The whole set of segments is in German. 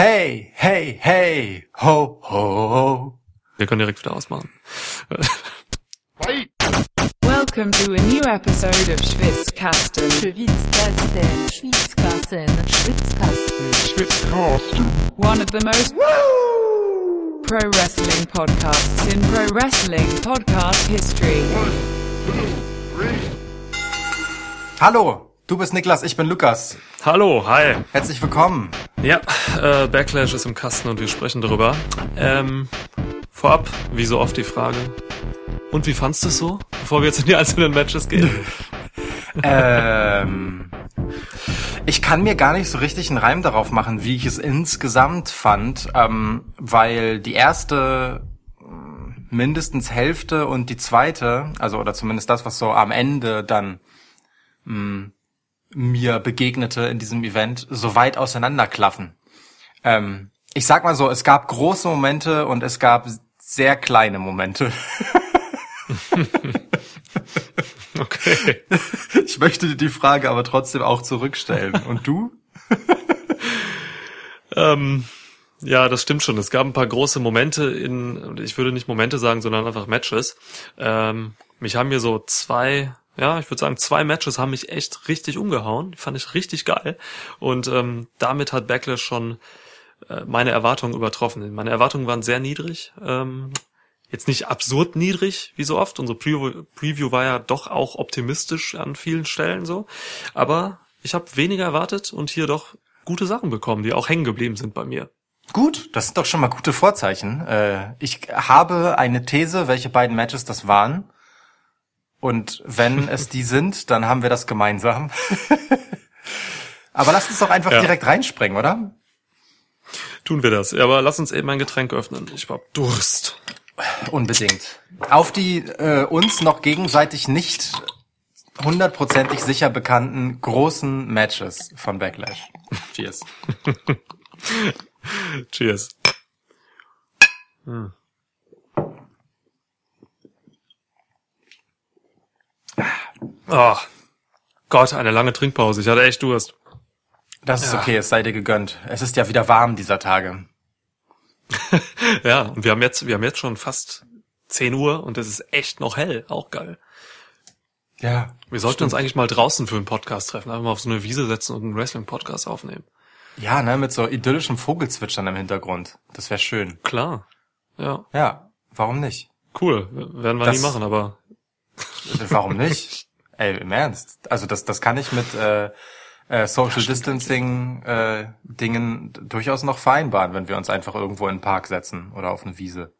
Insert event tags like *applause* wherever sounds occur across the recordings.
Hey, hey, hey, ho, ho, ho. Wir können direkt wieder ausmachen. Welcome to a new episode of Schwitzkasten. Schwitzkasten, Schwitzkasten, Schwitzkasten. One of the most pro wrestling podcasts in pro wrestling podcast history. Hallo, du bist Niklas, ich bin Lukas. Hallo, hi. Herzlich willkommen. Ja, äh, Backlash ist im Kasten und wir sprechen darüber. Ähm, vorab, wie so oft die Frage. Und wie fandst du es so, bevor wir jetzt in die einzelnen Matches gehen? *laughs* Ähm, ich kann mir gar nicht so richtig einen Reim darauf machen, wie ich es insgesamt fand, ähm, weil die erste mm, mindestens Hälfte und die zweite, also oder zumindest das, was so am Ende dann mh, mir begegnete in diesem Event, so weit auseinanderklaffen. Ähm, ich sag mal so, es gab große Momente und es gab sehr kleine Momente. *laughs* Okay. Ich möchte dir die Frage aber trotzdem auch zurückstellen. Und du? *laughs* Ähm, ja, das stimmt schon. Es gab ein paar große Momente in, ich würde nicht Momente sagen, sondern einfach Matches. Ähm, mich haben mir so zwei, ja, ich würde sagen, zwei Matches haben mich echt richtig umgehauen. Fand ich richtig geil. Und ähm, damit hat Backlash schon äh, meine Erwartungen übertroffen. Meine Erwartungen waren sehr niedrig. Ähm, jetzt nicht absurd niedrig, wie so oft. Unsere Preview, Preview war ja doch auch optimistisch an vielen Stellen so. Aber ich habe weniger erwartet und hier doch gute Sachen bekommen, die auch hängen geblieben sind bei mir. Gut, das sind doch schon mal gute Vorzeichen. Äh, ich habe eine These, welche beiden Matches das waren. Und wenn es die sind, dann haben wir das gemeinsam. *laughs* Aber lass uns doch einfach Ja. direkt reinspringen, oder? Tun wir das. Aber lass uns eben ein Getränk öffnen. Ich hab Durst. Unbedingt. Auf die äh, uns noch gegenseitig nicht hundertprozentig sicher bekannten großen Matches von Backlash. Cheers. *laughs* Cheers. Hm. Oh, Gott, eine lange Trinkpause. Ich hatte echt Durst. Das ist Ja. okay, es sei dir gegönnt. Es ist ja wieder warm dieser Tage. *laughs* Ja, und wir haben jetzt, wir haben jetzt schon fast 10 Uhr und es ist echt noch hell. Auch geil. Ja. Wir sollten uns eigentlich mal draußen für einen Podcast treffen. Einfach mal auf so eine Wiese setzen und einen Wrestling-Podcast aufnehmen. Ja, ne, mit so idyllischem Vogelzwitschern im Hintergrund. Das wäre schön. Klar. Ja, Ja, warum nicht? cool. Werden wir Das- nie machen, aber Warum nicht? *laughs* Ey, im Ernst. Also das, das kann ich mit äh, äh, Social Distancing äh, Dingen durchaus noch vereinbaren, wenn wir uns einfach irgendwo in den Park setzen oder auf eine Wiese.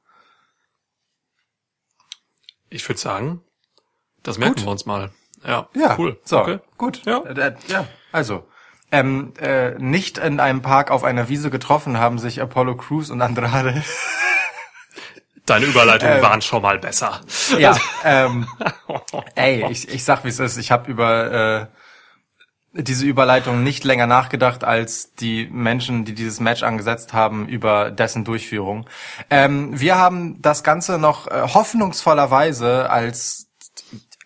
ich würde sagen, das merken Gut. wir uns mal. Ja, Ja, cool. So, Okay. gut. Ja. Äh, äh, ja. Also, ähm, äh, nicht in einem Park auf einer Wiese getroffen haben sich Apollo Crews und Andrade. *laughs* Deine Überleitungen Ähm. waren schon mal besser. ja, ähm, *laughs* ey, ich, ich sag wie es ist. Ich habe über äh, diese Überleitung nicht länger nachgedacht als die Menschen, die dieses Match angesetzt haben, über dessen Durchführung. Ähm, wir haben das Ganze noch äh, hoffnungsvollerweise als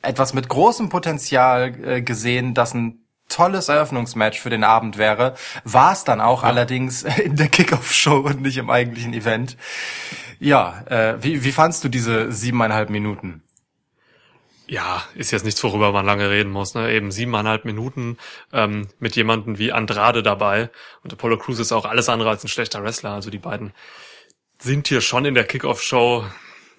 etwas mit großem Potenzial äh, gesehen, das ein tolles Eröffnungsmatch für den Abend wäre. War es dann auch allerdings *laughs* in der Kickoff-Show und nicht im eigentlichen Event. Ja, äh, wie, wie fandst du diese siebeneinhalb Minuten? Ja, ist jetzt nichts, worüber man lange reden muss. Ne? Eben siebeneinhalb Minuten ähm, mit jemandem wie Andrade dabei. Und Apollo Crews ist auch alles andere als ein schlechter Wrestler. Also die beiden sind hier schon in der Kickoff-Show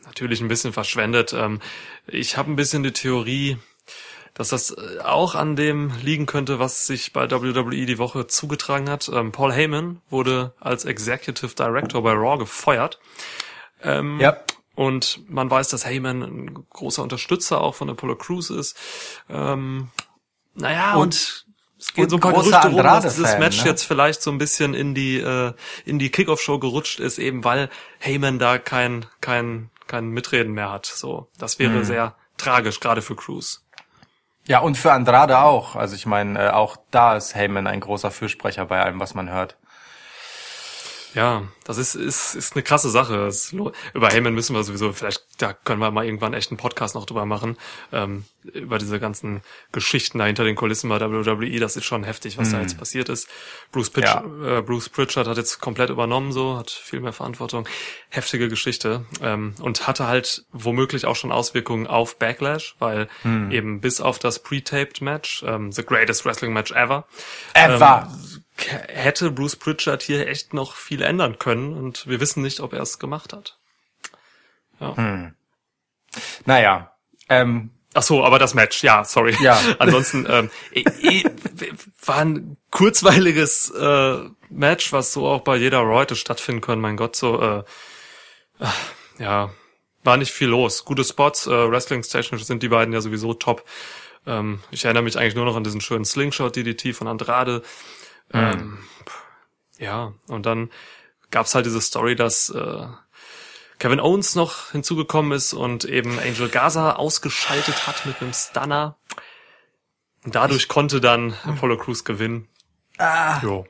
natürlich ein bisschen verschwendet. Ähm, ich habe ein bisschen die Theorie, dass das äh, auch an dem liegen könnte, was sich bei WWE die Woche zugetragen hat. Ähm, Paul Heyman wurde als Executive Director bei Raw gefeuert. Ähm, Ja. und man weiß, dass Heyman ein großer Unterstützer auch von Apollo Crews ist. Ähm, naja, und, Und- es gehen und so ein paar Gerüchte rum, dass dieses Match ne? jetzt vielleicht so ein bisschen in die äh, in die Kickoff-Show gerutscht ist, eben weil Heyman da kein kein kein Mitreden mehr hat. So, das wäre Hm. sehr tragisch, gerade für Crews. Ja, und für Andrade auch. Also ich meine, äh, auch da ist Heyman ein großer Fürsprecher bei allem, was man hört. Ja, das ist, ist, ist eine krasse Sache. Über Heyman müssen wir sowieso, vielleicht, da können wir mal irgendwann echt einen Podcast noch drüber machen, ähm, über diese ganzen Geschichten da hinter den Kulissen bei WWE. Das ist schon heftig, was mm. da jetzt passiert ist. Bruce, Pitch, ja. äh, Bruce Pritchard hat jetzt komplett übernommen, so, hat viel mehr Verantwortung. Heftige Geschichte. Ähm, und hatte halt womöglich auch schon Auswirkungen auf Backlash, weil mm. eben bis auf das Pre-Taped Match, ähm, The Greatest Wrestling Match Ever, Ever! Hätte Bruce Pritchard hier echt noch viel ändern können und wir wissen nicht, ob er es gemacht hat. Ja. Hm. Naja, ähm, Ach so, aber das Match, ja, sorry. Ja. *laughs* Ansonsten ähm, eh, war ein kurzweiliges äh, Match, was so auch bei jeder Raw hätte stattfinden können. Mein Gott, so äh, ja, war nicht viel los. Gute Spots, äh, Wrestling-technisch sind die beiden ja sowieso top. Ähm, ich erinnere mich eigentlich nur noch an diesen schönen Slingshot-DDT von Andrade. Mhm. Ähm, ja, und dann gab's halt diese Story, dass äh, Kevin Owens noch hinzugekommen ist und eben Angel Gaza ausgeschaltet hat mit einem Stunner. Und dadurch ich, konnte dann Apollo Crews gewinnen. Ah, jo.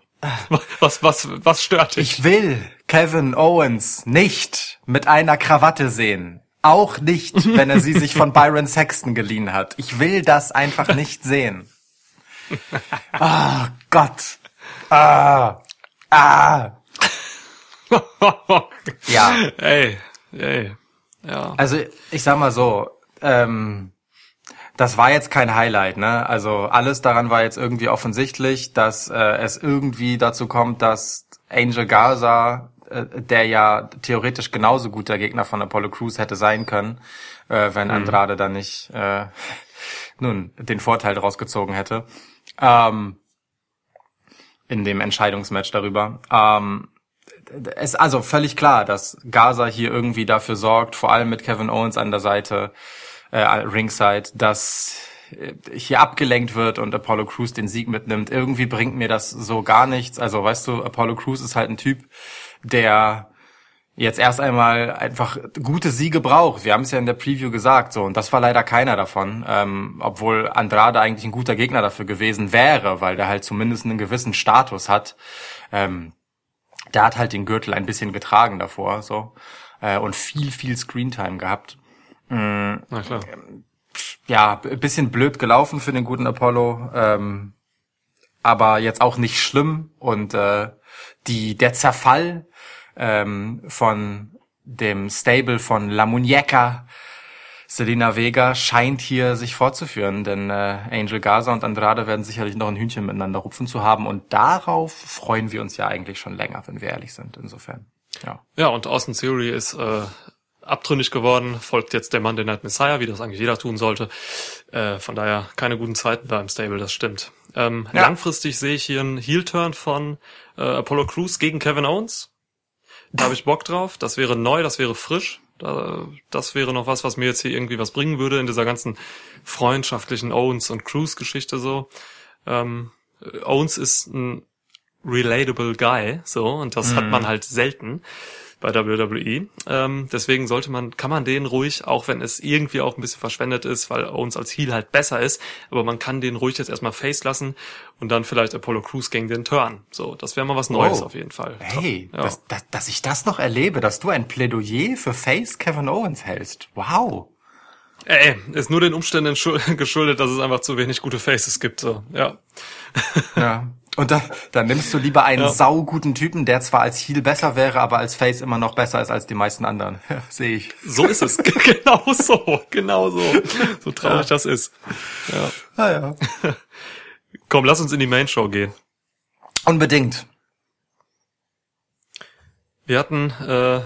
Was, was, was stört dich? Ich will Kevin Owens nicht mit einer Krawatte sehen. Auch nicht, wenn er sie sich von *laughs* Byron Sexton geliehen hat. Ich will das einfach nicht sehen. Ah, *laughs* oh Gott. Ah. Ah. ja. Ey, ey. Ja. Also ich sag mal so, ähm, das war jetzt kein Highlight, ne? Also alles daran war jetzt irgendwie offensichtlich, dass äh, es irgendwie dazu kommt, dass Angel Garza, äh, der ja theoretisch genauso gut der Gegner von Apollo Crews hätte sein können, äh, wenn mhm. Andrade dann nicht äh, nun den Vorteil daraus gezogen hätte. Ähm, in dem Entscheidungsmatch darüber. Ähm, es ist also völlig klar, dass Gaza hier irgendwie dafür sorgt, vor allem mit Kevin Owens an der Seite, äh, Ringside, dass äh, hier abgelenkt wird und Apollo Crews den Sieg mitnimmt. Irgendwie bringt mir das so gar nichts. Also weißt du, Apollo Crews ist halt ein Typ, der jetzt erst einmal einfach gute Siege braucht. Wir haben es ja in der Preview gesagt, so und das war leider keiner davon, ähm, obwohl Andrade eigentlich ein guter Gegner dafür gewesen wäre, weil der halt zumindest einen gewissen Status hat. Ähm, der hat halt den Gürtel ein bisschen getragen davor, so äh, und viel viel Screentime gehabt. Mhm. Na klar. Ja, bisschen blöd gelaufen für den guten Apollo, ähm, aber jetzt auch nicht schlimm und äh, die der Zerfall ähm, von dem Stable von La Muñeca. Selena Vega scheint hier sich fortzuführen, denn äh, Angel Gaza und Andrade werden sicherlich noch ein Hühnchen miteinander rupfen zu haben und darauf freuen wir uns ja eigentlich schon länger, wenn wir ehrlich sind. Insofern, ja. Ja, und Austin Theory ist äh, abtrünnig geworden, folgt jetzt der Monday Night Messiah, wie das eigentlich jeder tun sollte. Äh, von daher keine guten Zeiten da im Stable, das stimmt. Ähm, ja. Langfristig sehe ich hier einen Heel-Turn von äh, Apollo Crews gegen Kevin Owens. Da habe ich Bock drauf. Das wäre neu, das wäre frisch. Da, das wäre noch was, was mir jetzt hier irgendwie was bringen würde in dieser ganzen freundschaftlichen Owens und Cruise Geschichte so. Ähm, Owens ist ein relatable Guy, so, und das mm. hat man mhm. halt selten bei WWE. Ähm, deswegen sollte man, kann man den ruhig, auch wenn es irgendwie auch ein bisschen verschwendet ist, weil Owens als Heel halt besser ist, aber man kann den ruhig jetzt erstmal Face lassen und dann vielleicht Apollo Crews gegen den Turn. So, das wäre mal was Neues oh. auf jeden Fall. Hey, ja. dass, dass, dass ich das noch erlebe, dass du ein Plädoyer für Face Kevin Owens hältst. Wow. Ey, ist nur den Umständen *laughs* geschuldet, dass es einfach zu wenig gute Faces gibt. So, ja. Ja, *laughs* und da, dann nimmst du lieber einen ja. sauguten Typen, der zwar als Heel besser wäre, aber als Face immer noch besser ist als die meisten anderen. Ja, *laughs* Sehe ich. So ist es. *laughs* *laughs* genau so. Genau so. So traurig ja. das ist. Ja. Ah, ja. Komm, lass uns in die Main Show gehen. Unbedingt. Wir hatten äh,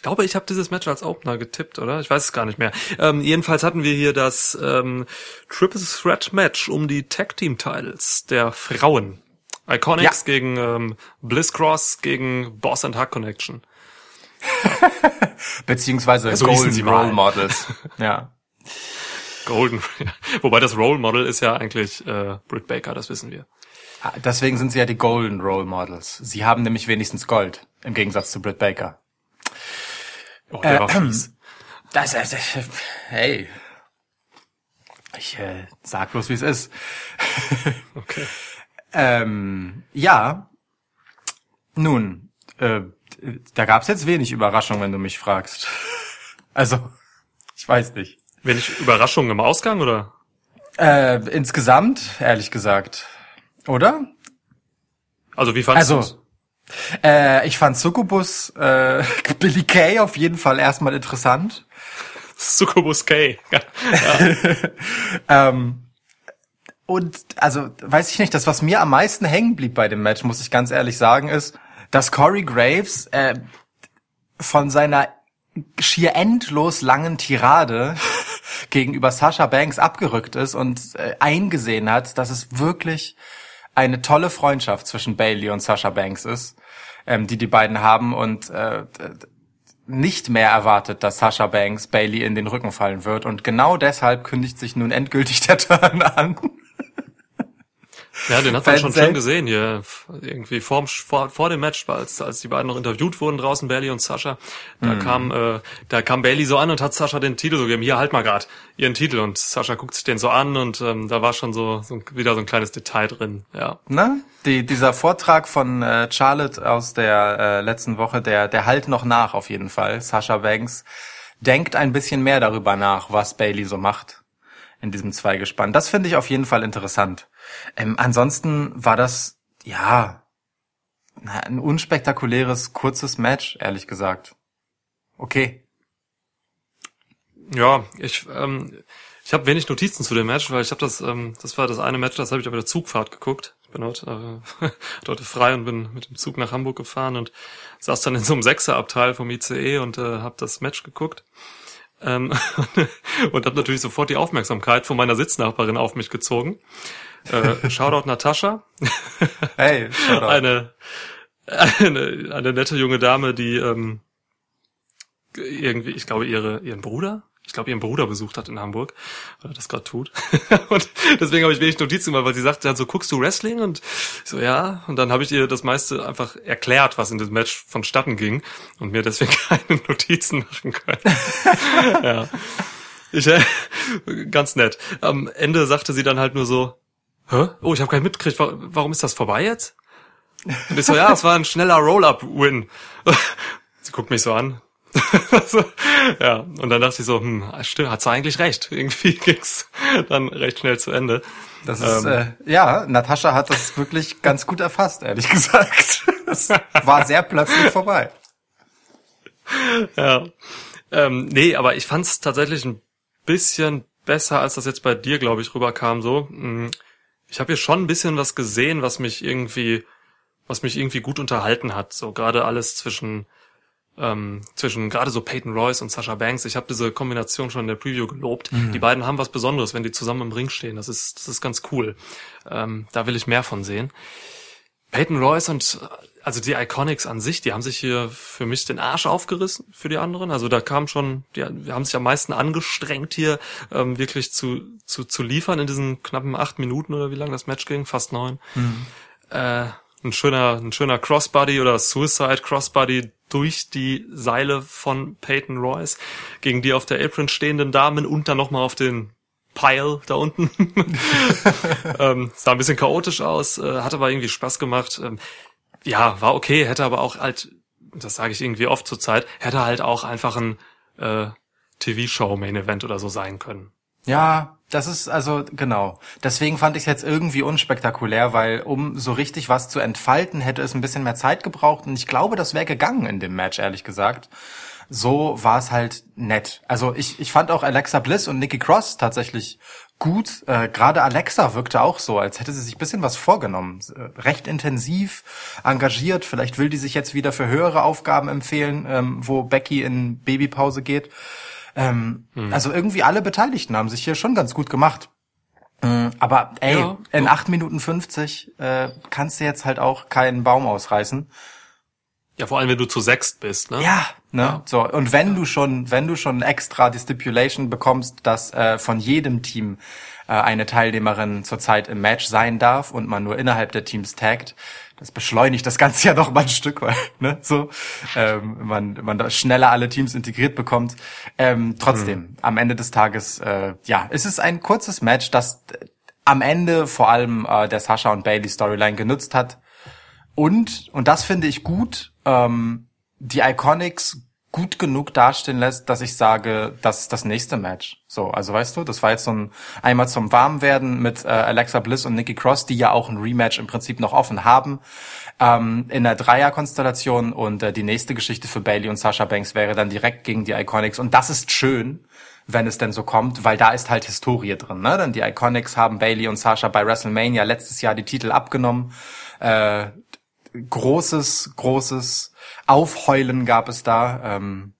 ich glaube, ich habe dieses Match als Opener getippt, oder? Ich weiß es gar nicht mehr. Ähm, jedenfalls hatten wir hier das ähm, Triple Threat Match um die Tag Team Titles der Frauen. Iconics ja. gegen ähm, Bliss Cross gegen Boss and Hug Connection. *laughs* Beziehungsweise so Golden Role Models. *laughs* ja. Golden. *laughs* Wobei das Role Model ist ja eigentlich äh, Britt Baker, das wissen wir. Ah, deswegen sind sie ja die Golden Role Models. Sie haben nämlich wenigstens Gold, im Gegensatz zu Britt Baker. Oh, der äh, war *clears throat* fies. Das, das, hey. Ich äh, sag bloß, wie es ist. *laughs* okay. Ähm, ja. Nun, äh, da gab's jetzt wenig Überraschung, wenn du mich fragst. *laughs* Also, ich weiß nicht. Wenig Überraschungen im Ausgang, oder? Äh, insgesamt, ehrlich gesagt. Oder? Also wie fandest Also, du's? Äh, ich fand Succubus, äh, *laughs* Billy Kay auf jeden Fall erstmal interessant. Succubus K. Ja. *laughs* Ähm, und also weiß ich nicht, das, was mir am meisten hängen blieb bei dem Match, muss ich ganz ehrlich sagen, ist, dass Corey Graves äh, von seiner schier endlos langen Tirade *laughs* gegenüber Sasha Banks abgerückt ist und äh, eingesehen hat, dass es wirklich eine tolle Freundschaft zwischen Bailey und Sasha Banks ist, ähm, die die beiden haben und äh, nicht mehr erwartet, dass Sasha Banks Bailey in den Rücken fallen wird. Und genau deshalb kündigt sich nun endgültig der *laughs* Turn an. Ja, den hat man schon schön gesehen hier. Irgendwie vorm, vor, vor dem Match, als, als die beiden noch interviewt wurden draußen, Bailey und Sascha. Da Mhm. kam, äh, da kam Bailey so an und hat Sascha den Titel so gegeben. Hier, halt mal grad, ihren Titel. Und Sascha guckt sich den so an und ähm, da war schon so, so wieder so ein kleines Detail drin. Ja. Ne? Die, dieser Vortrag von äh, Charlotte aus der äh, letzten Woche, der, der halt noch nach auf jeden Fall. Sasha Banks denkt ein bisschen mehr darüber nach, was Bailey so macht in diesem Zweigespann. Das finde ich auf jeden Fall interessant. Ähm, ansonsten war das, ja, ein unspektakuläres, kurzes Match, ehrlich gesagt. Okay. Ja, ich, ähm, ich habe wenig Notizen zu dem Match, weil ich habe das, ähm, das war das eine Match, das habe ich auf der Zugfahrt geguckt. Ich bin heute, äh, *laughs* heute frei und bin mit dem Zug nach Hamburg gefahren und saß dann in so einem Sechserabteil vom ICE und äh, habe das Match geguckt. Ähm, *laughs* und habe natürlich sofort die Aufmerksamkeit von meiner Sitznachbarin auf mich gezogen. Äh, Shoutout Natascha, *laughs* Hey, Shoutout. eine, eine, eine nette junge Dame, die ähm, irgendwie, ich glaube, ihre, ihren Bruder, ich glaube, ihren Bruder besucht hat in Hamburg, oder das gerade tut. *laughs* und deswegen habe ich wenig Notizen gemacht, weil sie sagte dann so, guckst du Wrestling? Und ich so, ja. Und dann habe ich ihr das meiste einfach erklärt, was in diesem Match vonstatten ging und mir deswegen *laughs* keine Notizen machen können. ja. Ich, äh, ganz nett. Am Ende sagte sie dann halt nur so, Hä? Oh, ich habe keinen mitgekriegt. Wa- Warum ist das vorbei jetzt? Und ich so, ja, es war ein schneller Roll-Up-Win. *laughs* Sie guckt mich so an. so, *laughs* ja, und dann dachte ich so, hm, stimmt, hat sie eigentlich recht. Irgendwie *laughs* ging's dann recht schnell zu Ende. Das ist, Ähm. äh, ja, Natascha hat das wirklich ganz gut erfasst, ehrlich gesagt. Das war sehr plötzlich vorbei. Ja. Ähm, nee, aber ich fand's tatsächlich ein bisschen besser, als das jetzt bei dir, glaube ich, rüberkam. So, Mm, ich habe hier schon ein bisschen was gesehen, was mich irgendwie, was mich irgendwie gut unterhalten hat. So gerade alles zwischen ähm, zwischen gerade so Peyton Royce und Sasha Banks. Ich habe diese Kombination schon in der Preview gelobt. Die beiden haben was Besonderes, wenn die zusammen im Ring stehen. Das ist das ist ganz cool. Ähm, da will ich mehr von sehen. Peyton Royce und also die Iconics an sich, die haben sich hier für mich den Arsch aufgerissen für die anderen. Also da kam schon, die, wir haben sich am meisten angestrengt hier ähm, wirklich zu, zu zu liefern in diesen knappen acht Minuten oder wie lang das Match ging, fast neun. Äh, ein schöner ein schöner Crossbody oder Suicide Crossbody durch die Seile von Peyton Royce gegen die auf der Apron stehenden Damen und dann noch mal auf den Pile da unten. *laughs* ähm, sah ein bisschen chaotisch aus, äh, hat aber irgendwie Spaß gemacht. Ähm, ja, war okay, hätte aber auch halt, das sage ich irgendwie oft zur Zeit, hätte halt auch einfach ein äh, TV-Show-Main-Event oder so sein können. Ja, das ist also genau. Deswegen fand ich es jetzt irgendwie unspektakulär, weil um so richtig was zu entfalten, hätte es ein bisschen mehr Zeit gebraucht und ich glaube, das wäre gegangen in dem Match, ehrlich gesagt. So war es halt nett. Also ich, ich fand auch Alexa Bliss und Nikki Cross tatsächlich gut. Äh, Gerade Alexa wirkte auch so, als hätte sie sich ein bisschen was vorgenommen. Äh, recht intensiv, engagiert. Vielleicht will die sich jetzt wieder für höhere Aufgaben empfehlen, ähm, wo Becky in Babypause geht. Ähm, Also irgendwie alle Beteiligten haben sich hier schon ganz gut gemacht. Ähm, Aber ey, Ja, in. 8 Minuten 50 äh, kannst du jetzt halt auch keinen Baum ausreißen. Ja, vor allem, wenn du zu sechst bist, ne? Ja, ne? Ja. So und wenn du schon, wenn du schon extra die Stipulation bekommst, dass äh, von jedem Team äh, eine Teilnehmerin zurzeit im Match sein darf und man nur innerhalb der Teams taggt, das beschleunigt das Ganze *laughs* ja noch mal ein Stück weit, ne? So, ähm, man man da schneller alle Teams integriert bekommt. Ähm, trotzdem, am Ende des Tages, äh, ja, es ist ein kurzes Match, das äh, am Ende vor allem äh, der Sasha und Bailey Storyline genutzt hat und, und das finde ich gut, ähm, die Iconics gut genug dastehen lässt, dass ich sage, das ist das nächste Match. So, also weißt du, das war jetzt so ein einmal zum Warmwerden mit äh, Alexa Bliss und Nikki Cross, die ja auch ein Rematch im Prinzip noch offen haben ähm, in der Dreierkonstellation und äh, die nächste Geschichte für Bailey und Sasha Banks wäre dann direkt gegen die Iconics und das ist schön, wenn es denn so kommt, weil da ist halt Historie drin. Ne? Denn die Iconics haben Bailey und Sasha bei WrestleMania letztes Jahr die Titel abgenommen. Äh, großes, großes Aufheulen gab es da. Ähm,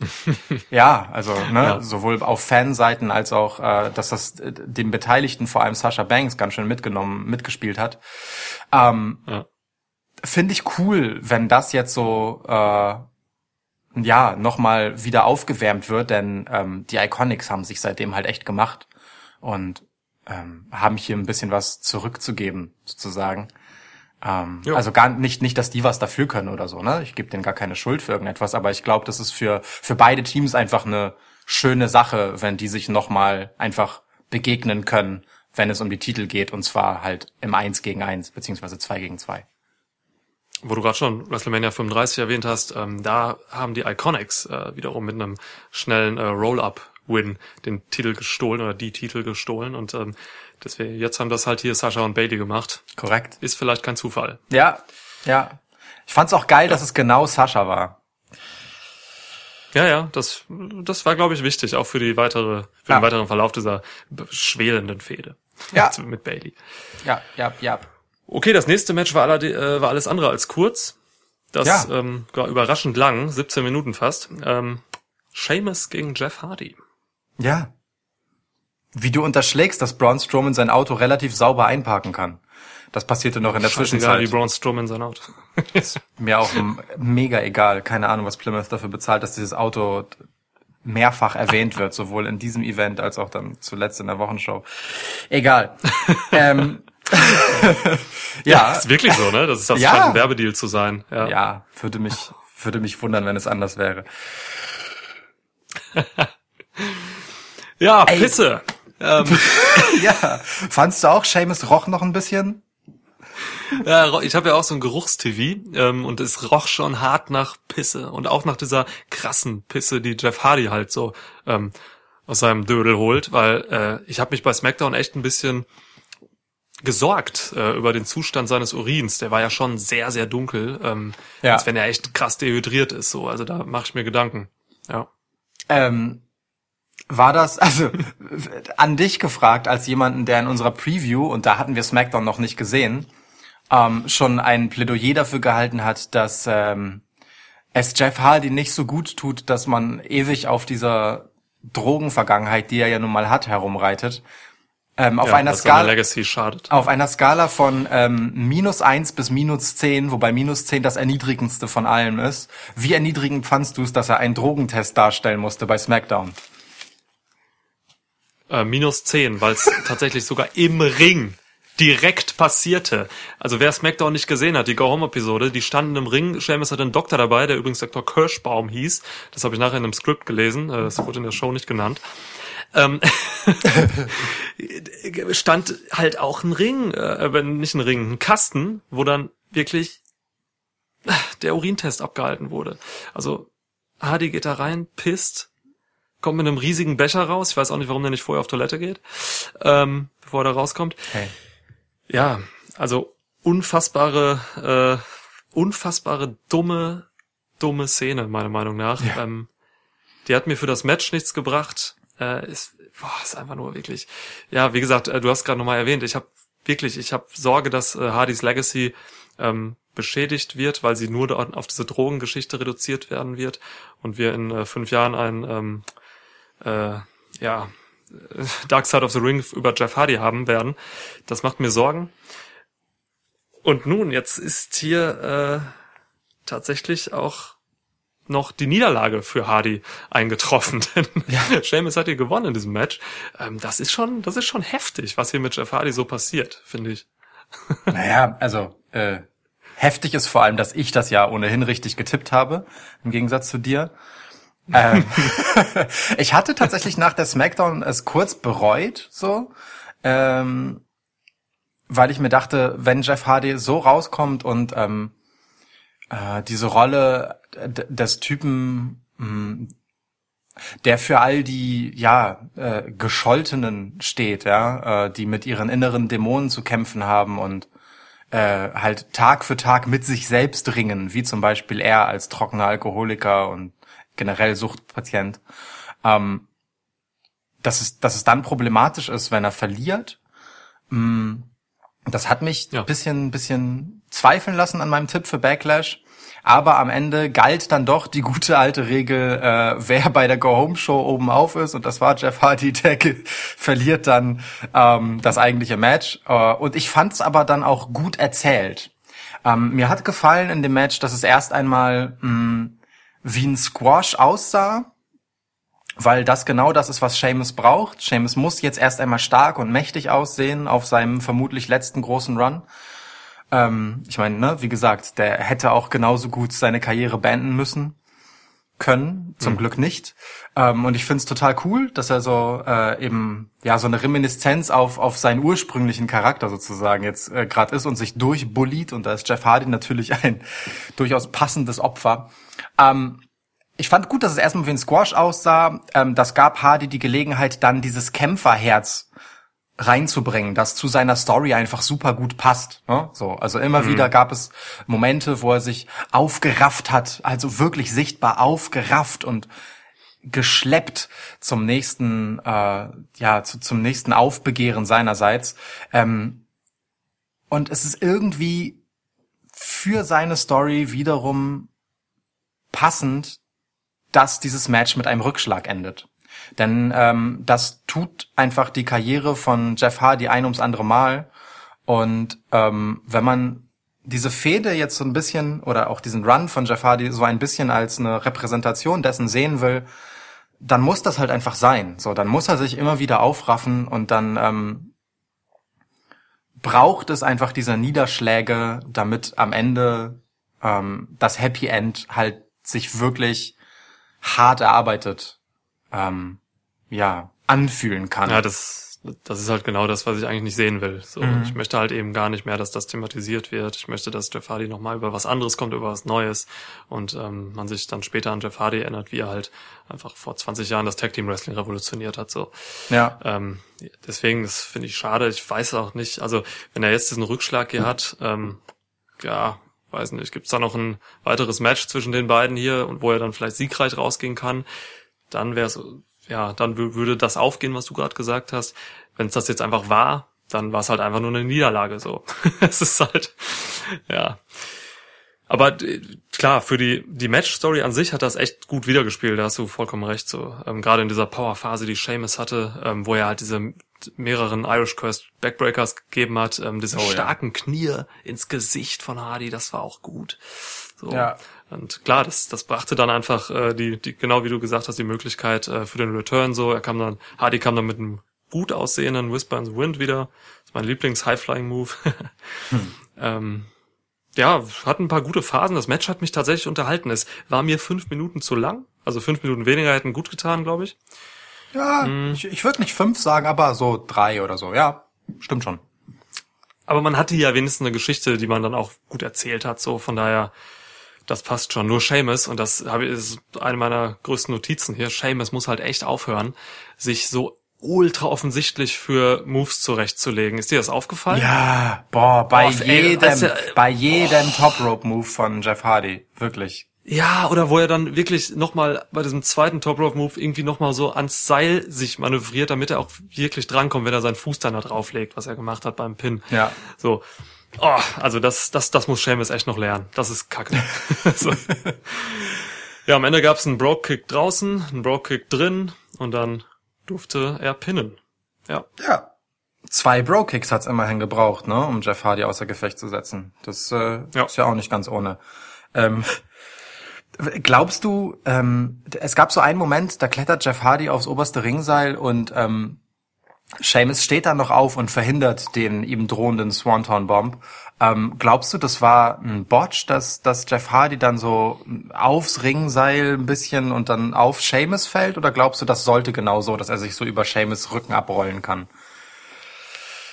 *laughs* ja, also ne, ja. sowohl auf Fanseiten als auch, äh, dass das äh, den Beteiligten, vor allem Sasha Banks, ganz schön mitgenommen, mitgespielt hat. Ähm, ja. Finde ich cool, wenn das jetzt so äh, ja nochmal wieder aufgewärmt wird, denn ähm, die Iconics haben sich seitdem halt echt gemacht und ähm, haben hier ein bisschen was zurückzugeben sozusagen. Ähm, also gar nicht, nicht, dass die was dafür können oder so, ne? Ich gebe denen gar keine Schuld für irgendetwas, aber ich glaube, das ist für, für beide Teams einfach eine schöne Sache, wenn die sich nochmal einfach begegnen können, wenn es um die Titel geht, und zwar halt im Eins gegen Eins, beziehungsweise zwei gegen zwei. Wo du gerade schon WrestleMania 35 erwähnt hast, ähm, da haben die Iconics äh, wiederum mit einem schnellen äh, Roll-Up-Win den Titel gestohlen oder die Titel gestohlen und ähm, Deswegen, jetzt haben das halt hier Sascha und Bailey gemacht. Korrekt. Ist vielleicht kein Zufall. Ja, ja. Ich fand's auch geil, ja. dass es genau Sascha war. Ja, ja, das, das war, glaube ich, wichtig, auch für die weitere, für ja. den weiteren Verlauf dieser schwelenden Fehde. Ja. mit Bailey. Ja, ja, ja. Okay, das nächste Match war, alle, äh, war alles andere als kurz. Das ja. ähm, war überraschend lang, 17 Minuten fast. Ähm, Seamus gegen Jeff Hardy. Ja. Wie du unterschlägst, dass Braun Strowman sein Auto relativ sauber einparken kann. Das passierte noch in der Scheißegal, Zwischenzeit. wie Braun Strowman sein Auto. *laughs* ist mir auch mega egal. Keine Ahnung, was Plymouth dafür bezahlt, dass dieses Auto mehrfach erwähnt wird, sowohl in diesem Event als auch dann zuletzt in der Wochenshow. Egal. *laughs* ähm, ja, ja, ist wirklich so, ne? Das ist das ja. scheint ein Werbedeal zu sein. Ja. ja, würde mich würde mich wundern, wenn es anders wäre. *laughs* ja, Pisse. Ey. Ähm. *laughs* ja. Fandst du auch, Seamus roch noch ein bisschen? Ja, ich habe ja auch so ein Geruchstv ähm, und es roch schon hart nach Pisse und auch nach dieser krassen Pisse, die Jeff Hardy halt so ähm, aus seinem Dödel holt, weil äh, ich habe mich bei SmackDown echt ein bisschen gesorgt äh, über den Zustand seines Urins. Der war ja schon sehr, sehr dunkel, ähm, ja. als wenn er echt krass dehydriert ist. So, also da mache ich mir Gedanken. Ja. Ähm, war das, also an dich gefragt, als jemanden, der in unserer Preview, und da hatten wir SmackDown noch nicht gesehen, ähm, schon ein Plädoyer dafür gehalten hat, dass ähm, es Jeff Hardy nicht so gut tut, dass man ewig auf dieser Drogenvergangenheit, die er ja nun mal hat, herumreitet. Ähm, auf, ja, einer Skala, auf einer Skala von ähm, minus eins bis minus zehn, wobei minus zehn das erniedrigendste von allem ist. Wie erniedrigend fandst du es, dass er einen Drogentest darstellen musste bei SmackDown? Äh, minus 10, weil es tatsächlich sogar im Ring direkt passierte. Also wer SmackDown nicht gesehen hat, die Go-Home-Episode, die standen im Ring. Seamus hat einen Doktor dabei, der übrigens Dr. Kirschbaum hieß. Das habe ich nachher in einem Skript gelesen. Äh, das wurde in der Show nicht genannt. Ähm, *laughs* stand halt auch ein Ring, äh, nicht ein Ring, ein Kasten, wo dann wirklich der Urintest abgehalten wurde. Also Hardy geht da rein, pisst, kommt mit einem riesigen Becher raus. Ich weiß auch nicht, warum der nicht vorher auf Toilette geht, ähm, bevor er da rauskommt. Hey. Ja, also unfassbare, äh, unfassbare dumme, dumme Szene meiner Meinung nach. Ja. Ähm, die hat mir für das Match nichts gebracht. Äh, ist, boah, ist einfach nur wirklich. Ja, wie gesagt, äh, du hast gerade nochmal erwähnt. Ich habe wirklich, ich habe Sorge, dass äh, Hardys Legacy ähm, beschädigt wird, weil sie nur auf diese Drogengeschichte reduziert werden wird und wir in äh, fünf Jahren ein ähm, äh, ja, *laughs* Dark Side of the Ring über Jeff Hardy haben werden. Das macht mir Sorgen. Und nun, jetzt ist hier äh, tatsächlich auch noch die Niederlage für Hardy eingetroffen. *laughs* Denn ja. Sheamus hat hier gewonnen in diesem Match. Ähm, das ist schon, das ist schon heftig, was hier mit Jeff Hardy so passiert, finde ich. *laughs* Naja, also äh, heftig ist vor allem, dass ich das ja ohnehin richtig getippt habe, im Gegensatz zu dir ähm, *laughs* ich hatte tatsächlich nach der Smackdown es kurz bereut, so, ähm, weil ich mir dachte, wenn Jeff Hardy so rauskommt und ähm, äh, diese Rolle des Typen, mh, der für all die ja äh, gescholtenen steht, ja, äh, die mit ihren inneren Dämonen zu kämpfen haben und äh, halt Tag für Tag mit sich selbst ringen, wie zum Beispiel er als trockener Alkoholiker und generell Suchtpatient. Ähm, dass es, dass es dann problematisch ist, wenn er verliert. Mm, Das hat mich Ja. ein bisschen, bisschen zweifeln lassen an meinem Tipp für Backlash. Aber am Ende galt dann doch die gute alte Regel, äh, wer bei der Go-Home-Show oben auf ist, und das war Jeff Hardy, *laughs* der verliert dann ähm, das eigentliche Match. Äh, und ich fand es aber dann auch gut erzählt. Ähm, mir hat gefallen in dem Match, dass es erst einmal mh, wie ein Squash aussah, weil das genau das ist, was Seamus braucht. Seamus muss jetzt erst einmal stark und mächtig aussehen auf seinem vermutlich letzten großen Run. Ähm, ich meine, ne, wie gesagt, der hätte auch genauso gut seine Karriere beenden müssen können, zum Glück nicht. Ähm, und ich find's total cool, dass er so äh, eben ja so eine Reminiszenz auf auf seinen ursprünglichen Charakter sozusagen jetzt äh, gerade ist und sich durchbullied. Und da ist Jeff Hardy natürlich ein durchaus passendes Opfer. Ähm, ich fand gut, dass es erstmal wie ein Squash aussah. Ähm, das gab Hardy die Gelegenheit, dann dieses Kämpferherz reinzubringen, das zu seiner Story einfach super gut passt. Ne? So, also immer wieder gab es Momente, wo er sich aufgerafft hat, also wirklich sichtbar aufgerafft und geschleppt zum nächsten, äh, ja, zu, zum nächsten Aufbegehren seinerseits. Ähm, und es ist irgendwie für seine Story wiederum passend, dass dieses Match mit einem Rückschlag endet. Denn ähm, das tut einfach die Karriere von Jeff Hardy ein ums andere Mal. Und ähm, wenn man diese Fehde jetzt so ein bisschen oder auch diesen Run von Jeff Hardy so ein bisschen als eine Repräsentation dessen sehen will, dann muss das halt einfach sein. So, dann muss er sich immer wieder aufraffen und dann ähm, braucht es einfach diese Niederschläge, damit am Ende ähm, das Happy End halt sich wirklich hart erarbeitet ähm, ja anfühlen kann. Ja, das, das ist halt genau das, was ich eigentlich nicht sehen will. So, Mhm. Ich möchte halt eben gar nicht mehr, dass das thematisiert wird. Ich möchte, dass Jeff Hardy nochmal über was anderes kommt, über was Neues und ähm, man sich dann später an Jeff Hardy erinnert, wie er halt einfach vor 20 Jahren das Tag Team Wrestling revolutioniert hat. So, ja. ähm, deswegen, das finde ich schade. Ich weiß auch nicht, also wenn er jetzt diesen Rückschlag hier hat, ähm, ja, weiß nicht, gibt's da noch ein weiteres Match zwischen den beiden hier und wo er dann vielleicht siegreich rausgehen kann, dann wäre es, ja, dann wü- würde das aufgehen, was du gerade gesagt hast. Wenn es das jetzt einfach war, dann war es halt einfach nur eine Niederlage so. *laughs* es ist halt, ja. Aber äh, klar, für die, die Match-Story an sich hat das echt gut wiedergespielt, da hast du vollkommen recht. So. Ähm, Gerade in dieser Power-Phase, die Seamus hatte, ähm, wo er halt diese mehreren Irish Curse Backbreakers gegeben hat, ähm, diese Oh, ja. starken Knie ins Gesicht von Hardy, das war auch gut. So. Ja. Und klar, das, das brachte dann einfach äh, die, die, genau wie du gesagt hast, die Möglichkeit äh, für den Return so. Er kam dann, Hardy kam dann mit einem gut aussehenden Whisper in the Wind wieder. Das ist mein Lieblings-High-Flying-Move. *laughs* ähm, ja, hat ein paar gute Phasen. Das Match hat mich tatsächlich unterhalten. Es war mir fünf Minuten zu lang. Also fünf Minuten weniger hätten gut getan, glaube ich. Ja, Mhm. ich, ich würde nicht fünf sagen, aber so drei oder so. Ja, stimmt schon. Aber man hatte ja wenigstens eine Geschichte, die man dann auch gut erzählt hat. So von daher, das passt schon. Nur Seamus und das habe ich, ist eine meiner größten Notizen hier. Seamus muss halt echt aufhören, sich so ultra offensichtlich für Moves zurechtzulegen. Ist dir das aufgefallen? Ja, boah, bei ey, jedem, du, bei jedem Top Rope Move von Jeff Hardy, wirklich. Ja, oder wo er dann wirklich nochmal bei diesem zweiten Top Rope Move irgendwie nochmal so ans Seil sich manövriert, damit er auch wirklich drankommt, wenn er seinen Fuß dann da drauflegt, was er gemacht hat beim Pin. Ja. So. Oh, also das, das, das muss Seamus echt noch lernen. Das ist kacke. *laughs* so. Ja, am Ende gab's einen Broke Kick draußen, einen Broke Kick drin und dann durfte er pinnen. Ja. Ja. Zwei Bro Kicks hat's immerhin gebraucht, ne, um Jeff Hardy außer Gefecht zu setzen. Das äh, Ja. ist ja auch nicht ganz ohne. Ähm, glaubst du, ähm, es gab so einen Moment, da klettert Jeff Hardy aufs oberste Ringseil und ähm, Seamus steht dann noch auf und verhindert den ihm drohenden Swanton Bomb. Ähm, glaubst du, das war ein Botch, dass, dass Jeff Hardy dann so aufs Ringseil ein bisschen und dann auf Seamus fällt? Oder glaubst du, das sollte genau so, dass er sich so über Seamus Rücken abrollen kann?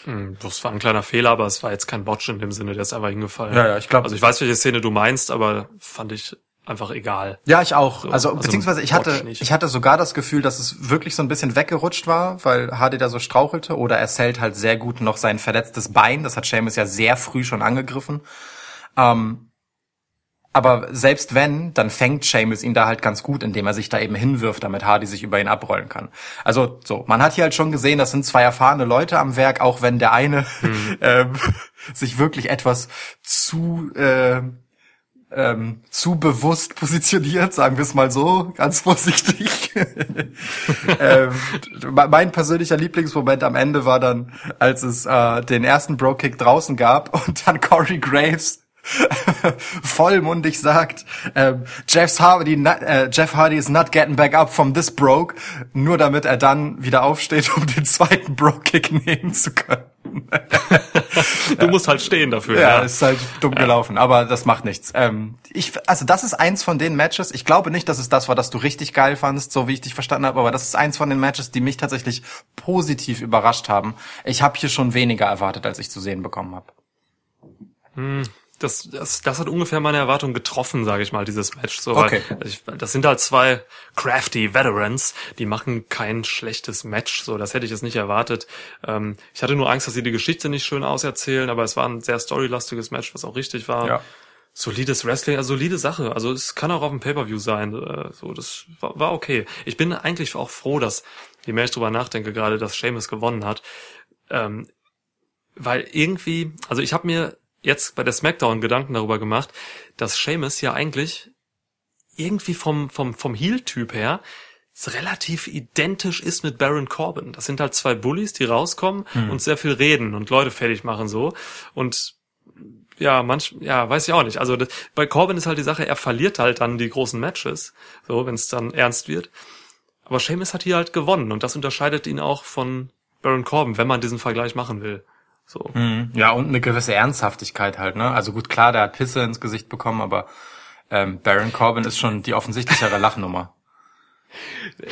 Hm, Das war ein kleiner Fehler, aber es war jetzt kein Botch in dem Sinne, der ist einfach hingefallen. Ja, ja, ich glaub- Also ich weiß, welche Szene du meinst, aber fand ich einfach egal. Ja, ich auch. So, also, also beziehungsweise ich hatte, ich hatte sogar das Gefühl, dass es wirklich so ein bisschen weggerutscht war, weil Hardy da so strauchelte oder er zählt halt sehr gut noch sein verletztes Bein. Das hat Seamus ja sehr früh schon angegriffen. Ähm, aber selbst wenn, dann fängt Seamus ihn da halt ganz gut, indem er sich da eben hinwirft, damit Hardy sich über ihn abrollen kann. Also so, man hat hier halt schon gesehen, das sind zwei erfahrene Leute am Werk, auch wenn der eine *laughs* ähm, *laughs* sich wirklich etwas zu äh, ähm, zu bewusst positioniert, sagen wir es mal so, ganz *laughs* vorsichtig. *laughs* ähm, mein persönlicher Lieblingsmoment am Ende war dann, als es äh, den ersten Bro-Kick draußen gab *laughs* und dann Corey Graves vollmundig sagt, ähm, Jeff Hardy, not, äh, Jeff Hardy is not getting back up from this broke, nur damit er dann wieder aufsteht, um den zweiten Bro-Kick nehmen zu können. Du musst halt stehen dafür. Ja, Ja, ist halt dumm gelaufen, aber das macht nichts. Ähm, ich, also das ist eins von den Matches. Ich glaube nicht, dass es das war, das du richtig geil fandest, so wie ich dich verstanden habe, aber das ist eins von den Matches, die mich tatsächlich positiv überrascht haben. Ich habe hier schon weniger erwartet, als ich zu sehen bekommen habe. Das, das, das hat ungefähr meine Erwartung getroffen, sage ich mal, dieses Match. So, Okay. ich, das sind halt zwei crafty Veterans, die machen kein schlechtes Match. So, das hätte ich jetzt nicht erwartet. Ähm, ich hatte nur Angst, dass sie die Geschichte nicht schön auserzählen, aber es war ein sehr storylastiges Match, was auch richtig war. Ja. Solides Wrestling, also solide Sache. Also es kann auch auf dem Pay-Per-View sein. Äh, so, das war, war okay. Ich bin eigentlich auch froh, dass, je mehr ich drüber nachdenke, gerade, dass Seamus gewonnen hat. Ähm, weil irgendwie, also ich habe mir jetzt bei der Smackdown Gedanken darüber gemacht, dass Seamus ja eigentlich irgendwie vom, vom, vom Heel-Typ her relativ identisch ist mit Baron Corbin. Das sind halt zwei Bullies, die rauskommen und sehr viel reden und Leute fertig machen so. Und ja, manch, ja, weiß ich auch nicht. Also das, bei Corbin ist halt die Sache, er verliert halt dann die großen Matches, so wenn es dann ernst wird. Aber Seamus hat hier halt gewonnen und das unterscheidet ihn auch von Baron Corbin, wenn man diesen Vergleich machen will. So. Ja, und eine gewisse Ernsthaftigkeit halt, ne? Also gut, klar, der hat Pisse ins Gesicht bekommen, aber ähm, Baron Corbin ist schon die offensichtlichere *laughs* Lachnummer.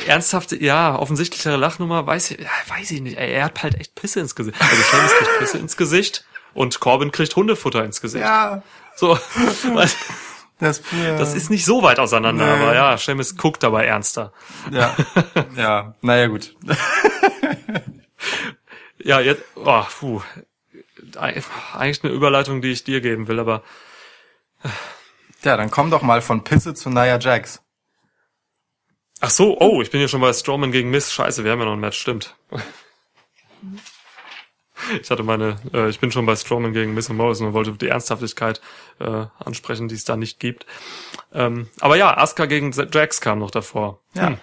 Ernsthafte, ja, offensichtlichere Lachnummer, weiß ich, ja, weiß ich nicht. Er hat halt echt Pisse ins Gesicht. Also Seamus kriegt Pisse ins Gesicht und Corbin kriegt Hundefutter ins Gesicht. Ja, So, *laughs* das, das ist nicht so weit auseinander, Nee. aber ja, Seamus guckt dabei ernster. ja, *laughs* ja, naja gut. Ja, jetzt, oh, puh. Eig- Eigentlich eine Überleitung, die ich dir geben will, aber Ja, dann komm doch mal von Pisse zu Nia Jax. ach so, oh, ich bin hier schon bei Strowman gegen Miss. Scheiße, wir haben ja noch ein Match, stimmt. *laughs* Ich hatte meine, äh, ich bin schon bei Strowman gegen Miss und Morrison und wollte die Ernsthaftigkeit äh, ansprechen, die es da nicht gibt. Ähm, aber ja, Asuka gegen Jax kam noch davor. Ja. Hm.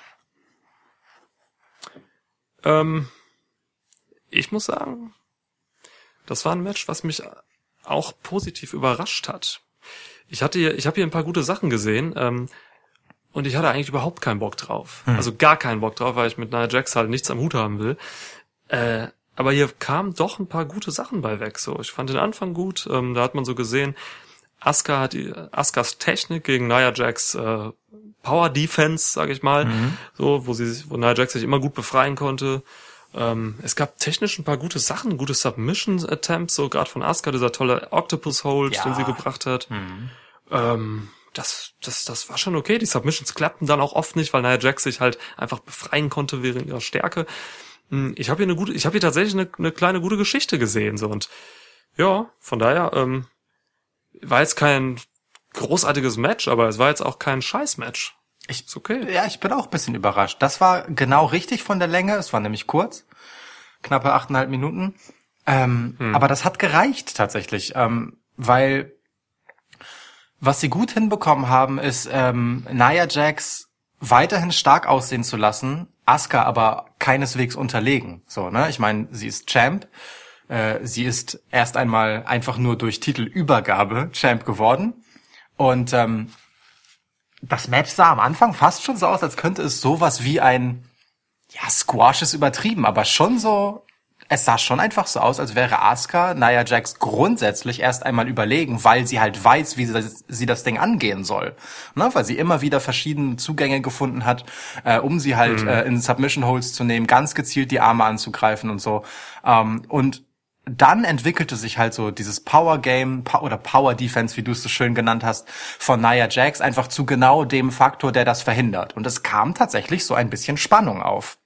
Ähm, ich muss sagen, das war ein Match, was mich auch positiv überrascht hat. Ich hatte hier, ich habe hier ein paar gute Sachen gesehen ähm, und ich hatte eigentlich überhaupt keinen Bock drauf. Also gar keinen Bock drauf, weil ich mit Nia Jax halt nichts am Hut haben will. Äh, aber hier kamen doch ein paar gute Sachen bei weg. So, ich fand den Anfang gut. Ähm, da hat man so gesehen, Asuka hat die, Askas Technik gegen Nia Jax äh, Power Defense, sage ich mal, so wo sie, sich- wo Nia Jax sich immer gut befreien konnte. Ähm, es gab technisch ein paar gute Sachen, gute Submission Attempts, so gerade von Asuka, dieser tolle Octopus Hold, Ja. den sie gebracht hat. Ähm, das, das, das war schon okay. Die Submissions klappten dann auch oft nicht, weil Nia Jax sich halt einfach befreien konnte während ihrer Stärke. Hm, Ich habe hier eine gute, ich habe hier tatsächlich eine, eine kleine gute Geschichte gesehen so und ja, von daher ähm, war jetzt kein großartiges Match, aber es war jetzt auch kein Scheiß-Match. Ich, Ist okay. ja, ich bin auch ein bisschen überrascht. Das war genau richtig von der Länge. Es war nämlich kurz. Knappe achteinhalb Minuten. Ähm, Aber das hat gereicht tatsächlich, ähm, weil was sie gut hinbekommen haben, ist ähm, Nia Jax weiterhin stark aussehen zu lassen, Asuka aber keineswegs unterlegen. So, ne? Ich meine, sie ist Champ. Äh, sie ist erst einmal einfach nur durch Titelübergabe Champ geworden. Und ähm, das Match sah am Anfang fast schon so aus, als könnte es sowas wie ein, ja, Squash ist übertrieben, aber schon so, es sah schon einfach so aus, als wäre Asuka Nia Jax grundsätzlich erst einmal überlegen, weil sie halt weiß, wie sie das, sie das Ding angehen soll. Ne? Weil sie immer wieder verschiedene Zugänge gefunden hat, äh, um sie halt äh, in Submission Holds zu nehmen, ganz gezielt die Arme anzugreifen und so. Ähm, und dann entwickelte sich halt so dieses Power Game oder Power Defense, wie du es so schön genannt hast, von Nia Jax einfach zu genau dem Faktor, der das verhindert. Und es kam tatsächlich so ein bisschen Spannung auf.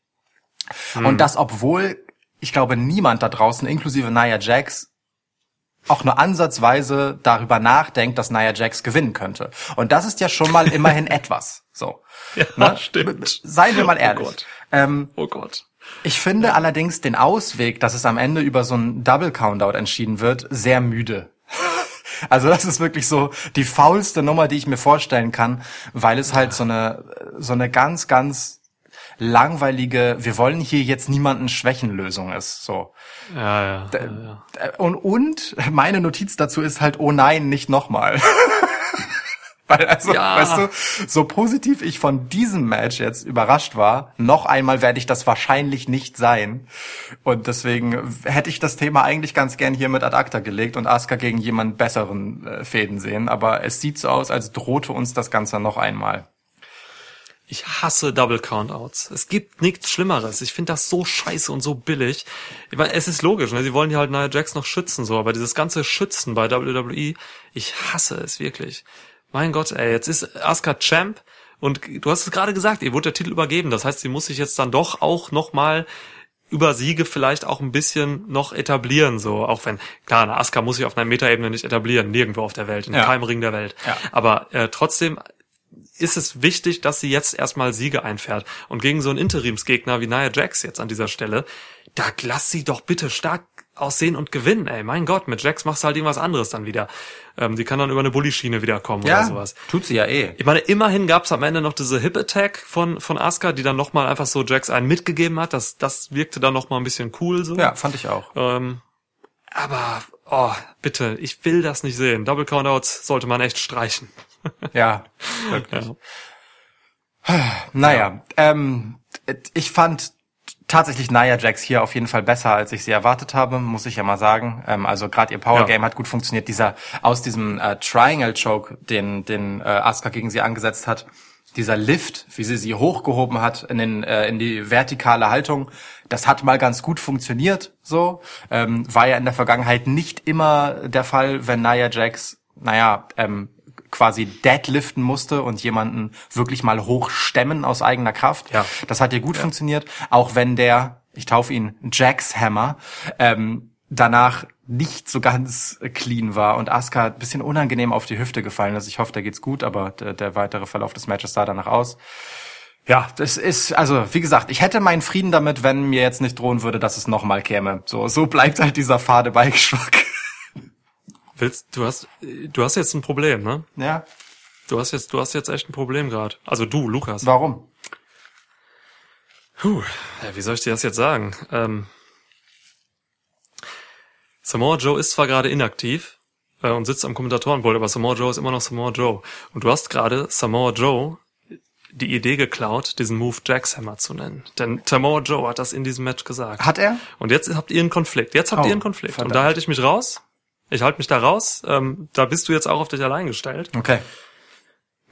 Und das, obwohl ich glaube, niemand da draußen, inklusive Nia Jax, auch nur ansatzweise darüber nachdenkt, dass Nia Jax gewinnen könnte. Und das ist ja schon mal immerhin *laughs* etwas. So. Ja, Ne? stimmt. Seien wir mal Oh ehrlich. Gott. ähm, Oh Gott. Ich finde allerdings den Ausweg, dass es am Ende über so einen Double Countout entschieden wird, sehr müde. *laughs* Also das ist wirklich so die faulste Nummer, die ich mir vorstellen kann, weil es halt so eine so eine ganz ganz langweilige, wir wollen hier jetzt niemanden Schwächenlösung ist, so. Ja, ja. ja, ja. Und, und meine Notiz dazu ist halt, oh nein, nicht nochmal. *laughs* Weil also, Ja. weißt du, so positiv ich von diesem Match jetzt überrascht war, noch einmal werde ich das wahrscheinlich nicht sein. Und deswegen hätte ich das Thema eigentlich ganz gern hier mit ad acta gelegt und Asuka gegen jemand besseren äh, Fäden sehen. Aber es sieht so aus, als drohte uns das Ganze noch einmal. Ich hasse Double Countouts. Es gibt nichts Schlimmeres. Ich finde das so scheiße und so billig. Ich meine, es ist logisch, ne? Sie wollen ja halt Nia Jax noch schützen, so, aber dieses ganze Schützen bei WWE, ich hasse es wirklich. Mein Gott, ey, jetzt ist Asuka Champ und du hast es gerade gesagt, ihr wurde der Titel übergeben. Das heißt, sie muss sich jetzt dann doch auch noch mal über Siege vielleicht auch ein bisschen noch etablieren, so auch wenn klar, eine Asuka muss sich auf einer Metaebene nicht etablieren, nirgendwo auf der Welt, in Ja. keinem Ring der Welt. Ja. Aber äh, trotzdem ist es wichtig, dass sie jetzt erstmal Siege einfährt. Und gegen so einen Interimsgegner wie Nia Jax jetzt an dieser Stelle, da lass sie doch bitte stark aussehen und gewinnen, ey. Mein Gott, mit Jax machst du halt irgendwas anderes dann wieder. Ähm, die kann dann über eine Bully-Schiene wiederkommen oder sowas. tut sie ja eh. Ich meine, immerhin gab's am Ende noch diese Hip-Attack von, von Asuka, die dann nochmal einfach so Jax einen mitgegeben hat. Das, das wirkte dann nochmal ein bisschen cool so. Ja, fand ich auch. Ähm, aber, oh, bitte, ich will das nicht sehen. Double Countouts sollte man echt streichen. *laughs* Ja, wirklich. *sighs* Naja, ähm, ich fand tatsächlich Nia Jax hier auf jeden Fall besser, als ich sie erwartet habe, muss ich ja mal sagen. Ähm, also gerade ihr Power Ja. Game hat gut funktioniert. Dieser aus diesem äh, Triangle Choke, den den äh, Asuka gegen sie angesetzt hat, dieser Lift, wie sie sie hochgehoben hat in den äh, in die vertikale Haltung, das hat mal ganz gut funktioniert. So ähm, war ja in der Vergangenheit nicht immer der Fall, wenn Nia Jax, naja, ähm, quasi deadliften musste und jemanden wirklich mal hochstemmen aus eigener Kraft. Ja. Das hat ihr gut funktioniert, auch wenn der, ich taufe ihn Jax Hammer, ähm, danach nicht so ganz clean war und Asuka ein bisschen unangenehm auf die Hüfte gefallen ist. Ich hoffe, da geht's gut, aber der, der weitere Verlauf des Matches sah danach aus. Ja, das ist, also, wie gesagt, ich hätte meinen Frieden damit, wenn mir jetzt nicht drohen würde, dass es nochmal käme. So, so bleibt halt dieser fade Beigeschmack. Willst, du hast, du hast jetzt ein Problem, ne? Ja, Du hast jetzt, du hast jetzt echt ein Problem gerade. Also du, Lukas. warum? Puh, ja, wie soll ich dir das jetzt sagen? Ähm, Samoa Joe ist zwar gerade inaktiv äh, und sitzt am Kommentatorenpult, aber Samoa Joe ist immer noch Samoa Joe. Und du hast gerade Samoa Joe die Idee geklaut, diesen Move Jackshammer zu nennen. Denn Samoa Joe hat das in diesem Match gesagt. Hat er? Und jetzt habt ihr einen Konflikt. Jetzt habt Oh, ihr einen Konflikt. Und verdammt. da halte ich mich raus. Ich halte mich da raus. Ähm, da bist du jetzt auch auf dich allein gestellt. Okay.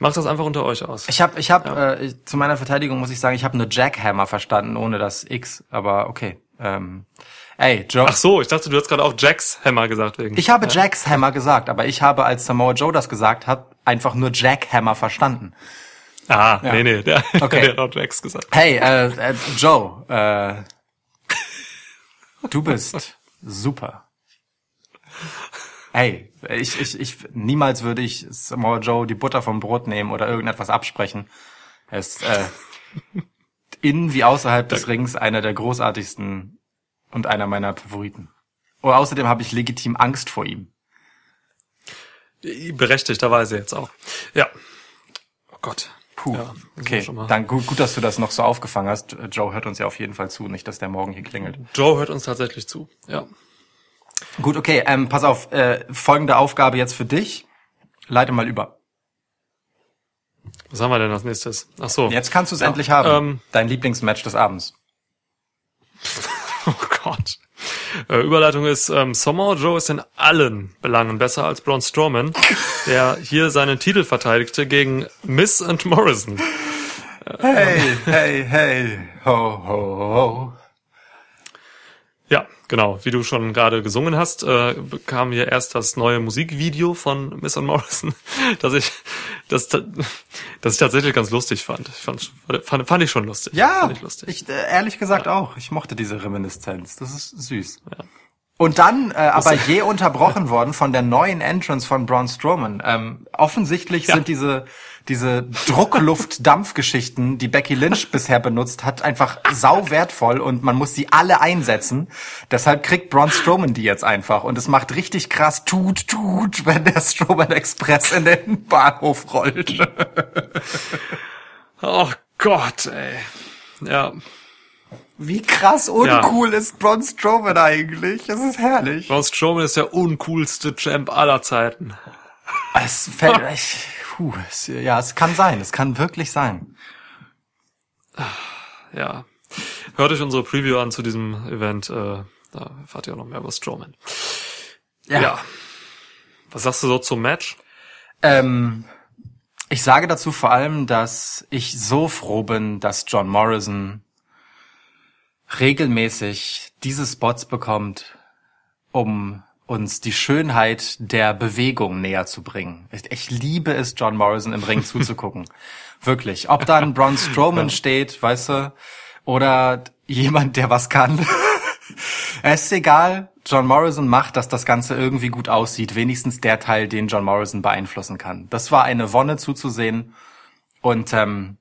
Macht das einfach unter euch aus. Ich habe, ich hab, äh, ich- zu meiner Verteidigung muss ich sagen, ich habe nur Jackhammer verstanden, ohne das X, aber okay. Ähm, ey, Joe. Ach so, ich dachte, du hast gerade auch Jacks Hammer gesagt wegen. Ich habe Jacks Hammer gesagt, aber ich habe, als Samoa Joe das gesagt hat, einfach nur Jackhammer verstanden. ah, nee, nee, der, *laughs* Okay. der hat auch Jacks gesagt. Hey, äh, äh, Joe, äh, du bist *laughs* super. Ey, ich, ich, ich, niemals würde ich Samoa Joe die Butter vom Brot nehmen oder irgendetwas absprechen. Er ist äh, innen wie außerhalb des Rings einer der großartigsten und einer meiner Favoriten. Und außerdem habe ich legitim Angst vor ihm. Berechtigterweise jetzt auch. Ja. Oh Gott. Puh, Ja, okay. Dann gut, gut, dass du das noch so aufgefangen hast. Joe hört uns ja auf jeden Fall zu, nicht, dass der morgen hier klingelt. Joe hört uns tatsächlich zu. Ja. Gut, okay, ähm, pass auf, äh, folgende Aufgabe jetzt für dich. Leite mal über. Was haben wir denn als nächstes? Ach so. Jetzt kannst du es endlich haben. ähm, Dein Lieblingsmatch des Abends. *laughs* Oh Gott. Äh, Überleitung ist, ähm, Samoa Joe ist in allen Belangen besser als Braun Strowman, der hier seinen Titel verteidigte gegen Miss und Morrison. Hey, hey, hey, ho, ho, ho. Ja, genau. Wie du schon gerade gesungen hast, äh, kam hier erst das neue Musikvideo von Miss Morrison, *laughs* das ich, das, das ich tatsächlich ganz lustig fand. Ich fand, fand, fand ich schon lustig. Ja, fand ich, lustig. ich äh, ehrlich gesagt ja. auch. Ich mochte diese Reminiszenz. Das ist süß. Ja. Und dann äh, aber je unterbrochen worden von der neuen Entrance von Braun Strowman. Ähm, offensichtlich ja. sind diese diese Druckluft-Dampfgeschichten, die Becky Lynch bisher benutzt hat, einfach sau wertvoll und man muss sie alle einsetzen. Deshalb kriegt Braun Strowman die jetzt einfach und es macht richtig krass tut tut, wenn der Strowman Express in den Bahnhof rollt. oh Gott, ey. Ja. Wie krass uncool ja. ist Braun Strowman eigentlich? Das ist herrlich. Braun Strowman ist der uncoolste Champ aller Zeiten. Es fällt *laughs* echt, puh, es, ja, es kann sein, es kann wirklich sein. Ja. Hört euch unsere Preview an zu diesem Event, äh, da erfahrt ihr auch noch mehr über Strowman. Ja. ja. Was sagst du so zum Match? Ähm, ich sage dazu vor allem, dass ich so froh bin, dass John Morrison regelmäßig diese Spots bekommt, um uns die Schönheit der Bewegung näher zu bringen. Ich, ich liebe es, John Morrison im Ring zuzugucken. *laughs* Wirklich. Ob dann Braun Strowman steht, weißt du, oder jemand, der was kann. *laughs* es ist egal. John Morrison macht, dass das Ganze irgendwie gut aussieht. Wenigstens der Teil, den John Morrison beeinflussen kann. Das war eine Wonne zuzusehen. Und ähm,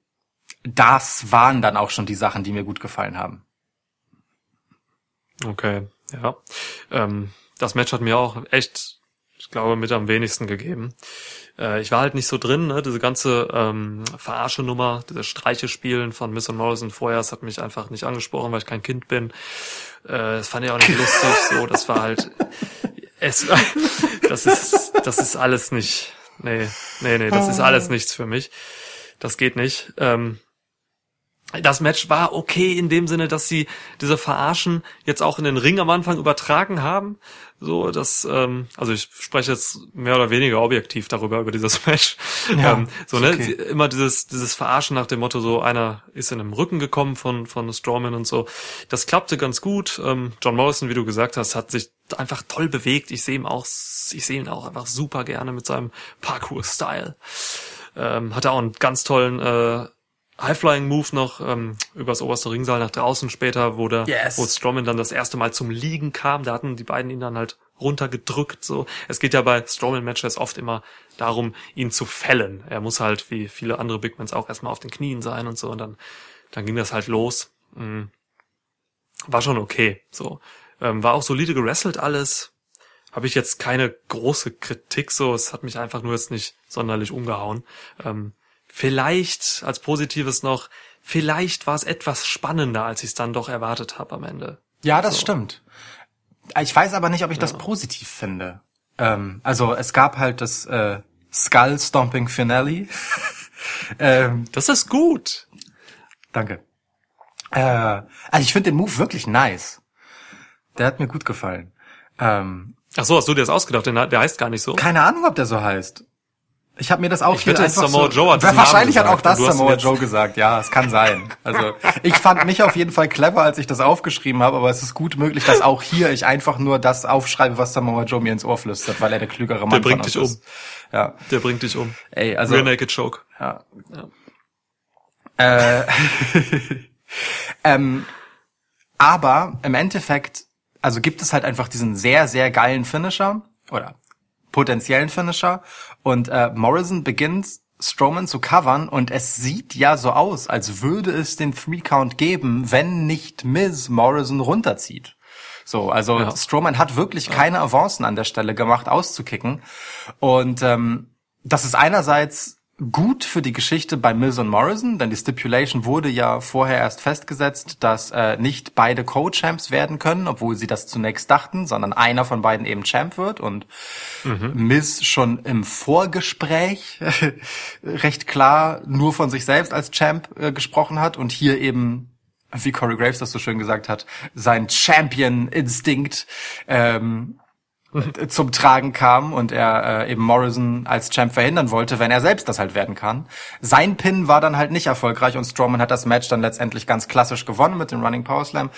das waren dann auch schon die Sachen, die mir gut gefallen haben. Okay, ja. Ähm, das Match hat mir auch echt, ich glaube, mit am wenigsten gegeben. Äh, ich war halt nicht so drin, ne? diese ganze ähm, Verarsche-Nummer, diese Streiche-Spielen von Miss und Morrison vorher, das hat mich einfach nicht angesprochen, weil ich kein Kind bin. Äh, das fand ich auch nicht *laughs* lustig. So, das war halt, es, *laughs* das ist, das ist alles nicht, nee, nee, nee, das ist alles nichts für mich. Das geht nicht. Ähm, das Match war okay in dem Sinne, dass sie diese Verarschen jetzt auch in den Ring am Anfang übertragen haben. So, dass, ähm, also ich spreche jetzt mehr oder weniger objektiv darüber, über dieses *laughs* Match. Ja, ähm, so, ne, okay. immer dieses, dieses Verarschen nach dem Motto, so einer ist in den Rücken gekommen von, von Strowman und so. Das klappte ganz gut. Ähm, John Morrison, wie du gesagt hast, hat sich einfach toll bewegt. Ich sehe ihn auch, ich sehe ihn auch einfach super gerne mit seinem Parkour-Style. Ähm, hat er auch einen ganz tollen, äh, High-Flying-Move noch ähm, übers oberste Ringsaal nach draußen später, wo der, yes. wo Strowman dann das erste Mal zum Liegen kam. Da hatten die beiden ihn dann halt runtergedrückt. So, es geht ja bei Strowman-Matches oft immer darum, ihn zu fällen. Er muss halt wie viele andere Bigmans auch erstmal auf den Knien sein und so. Und dann, dann ging das halt los. Mhm. War schon okay. So, ähm, war auch solide gerestelt alles. Habe ich jetzt keine große Kritik so. Es hat mich einfach nur jetzt nicht sonderlich umgehauen. Ähm, Vielleicht als Positives noch, vielleicht war es etwas spannender, als ich es dann doch erwartet habe am Ende. Ja, das so. stimmt. Ich weiß aber nicht, ob ich ja. das positiv finde. Ähm, also es gab halt das äh, Skull Stomping Finale. *laughs* ähm, das ist gut. Danke. Äh, also ich finde den Move wirklich nice. Der hat mir gut gefallen. Ähm, Ach so, hast du dir das ausgedacht? Der heißt gar nicht so. Keine Ahnung, ob der so heißt. Ich habe mir das auch ich wette, Samoa Joe hat Wahrscheinlich hat auch das Samoa Joe gesagt. Ja, es kann sein. Also ich fand mich auf jeden Fall clever, als ich das aufgeschrieben habe, aber es ist gut möglich, dass auch hier ich einfach nur das aufschreibe, was Samoa Joe mir ins Ohr flüstert, weil er der klügere Mann der bringt dich ist. um. Ja. Der bringt dich um. Ey, also Rear Naked Choke. Ja. ja. Äh, *laughs* ähm, aber im Endeffekt, also gibt es halt einfach diesen sehr, sehr geilen Finisher oder potenziellen Finisher. Und äh, Morrison beginnt Strowman zu covern und es sieht ja so aus, als würde es den Three Count geben, wenn nicht Miz Morrison runterzieht. So, also ja. Strowman hat wirklich keine Avancen an der Stelle gemacht, auszukicken. Und ähm, das ist einerseits gut für die Geschichte bei Mills und Morrison, denn die Stipulation wurde ja vorher erst festgesetzt, dass äh, nicht beide Co-Champs werden können, obwohl sie das zunächst dachten, sondern einer von beiden eben Champ wird und mhm. Miz schon im Vorgespräch *laughs* recht klar nur von sich selbst als Champ äh, gesprochen hat und hier eben wie Corey Graves das so schön gesagt hat, sein Champion-Instinkt ähm, *laughs* zum Tragen kam und er äh, eben Morrison als Champ verhindern wollte, wenn er selbst das halt werden kann. Sein Pin war dann halt nicht erfolgreich und Strowman hat das Match dann letztendlich ganz klassisch gewonnen mit dem Running Power Slam.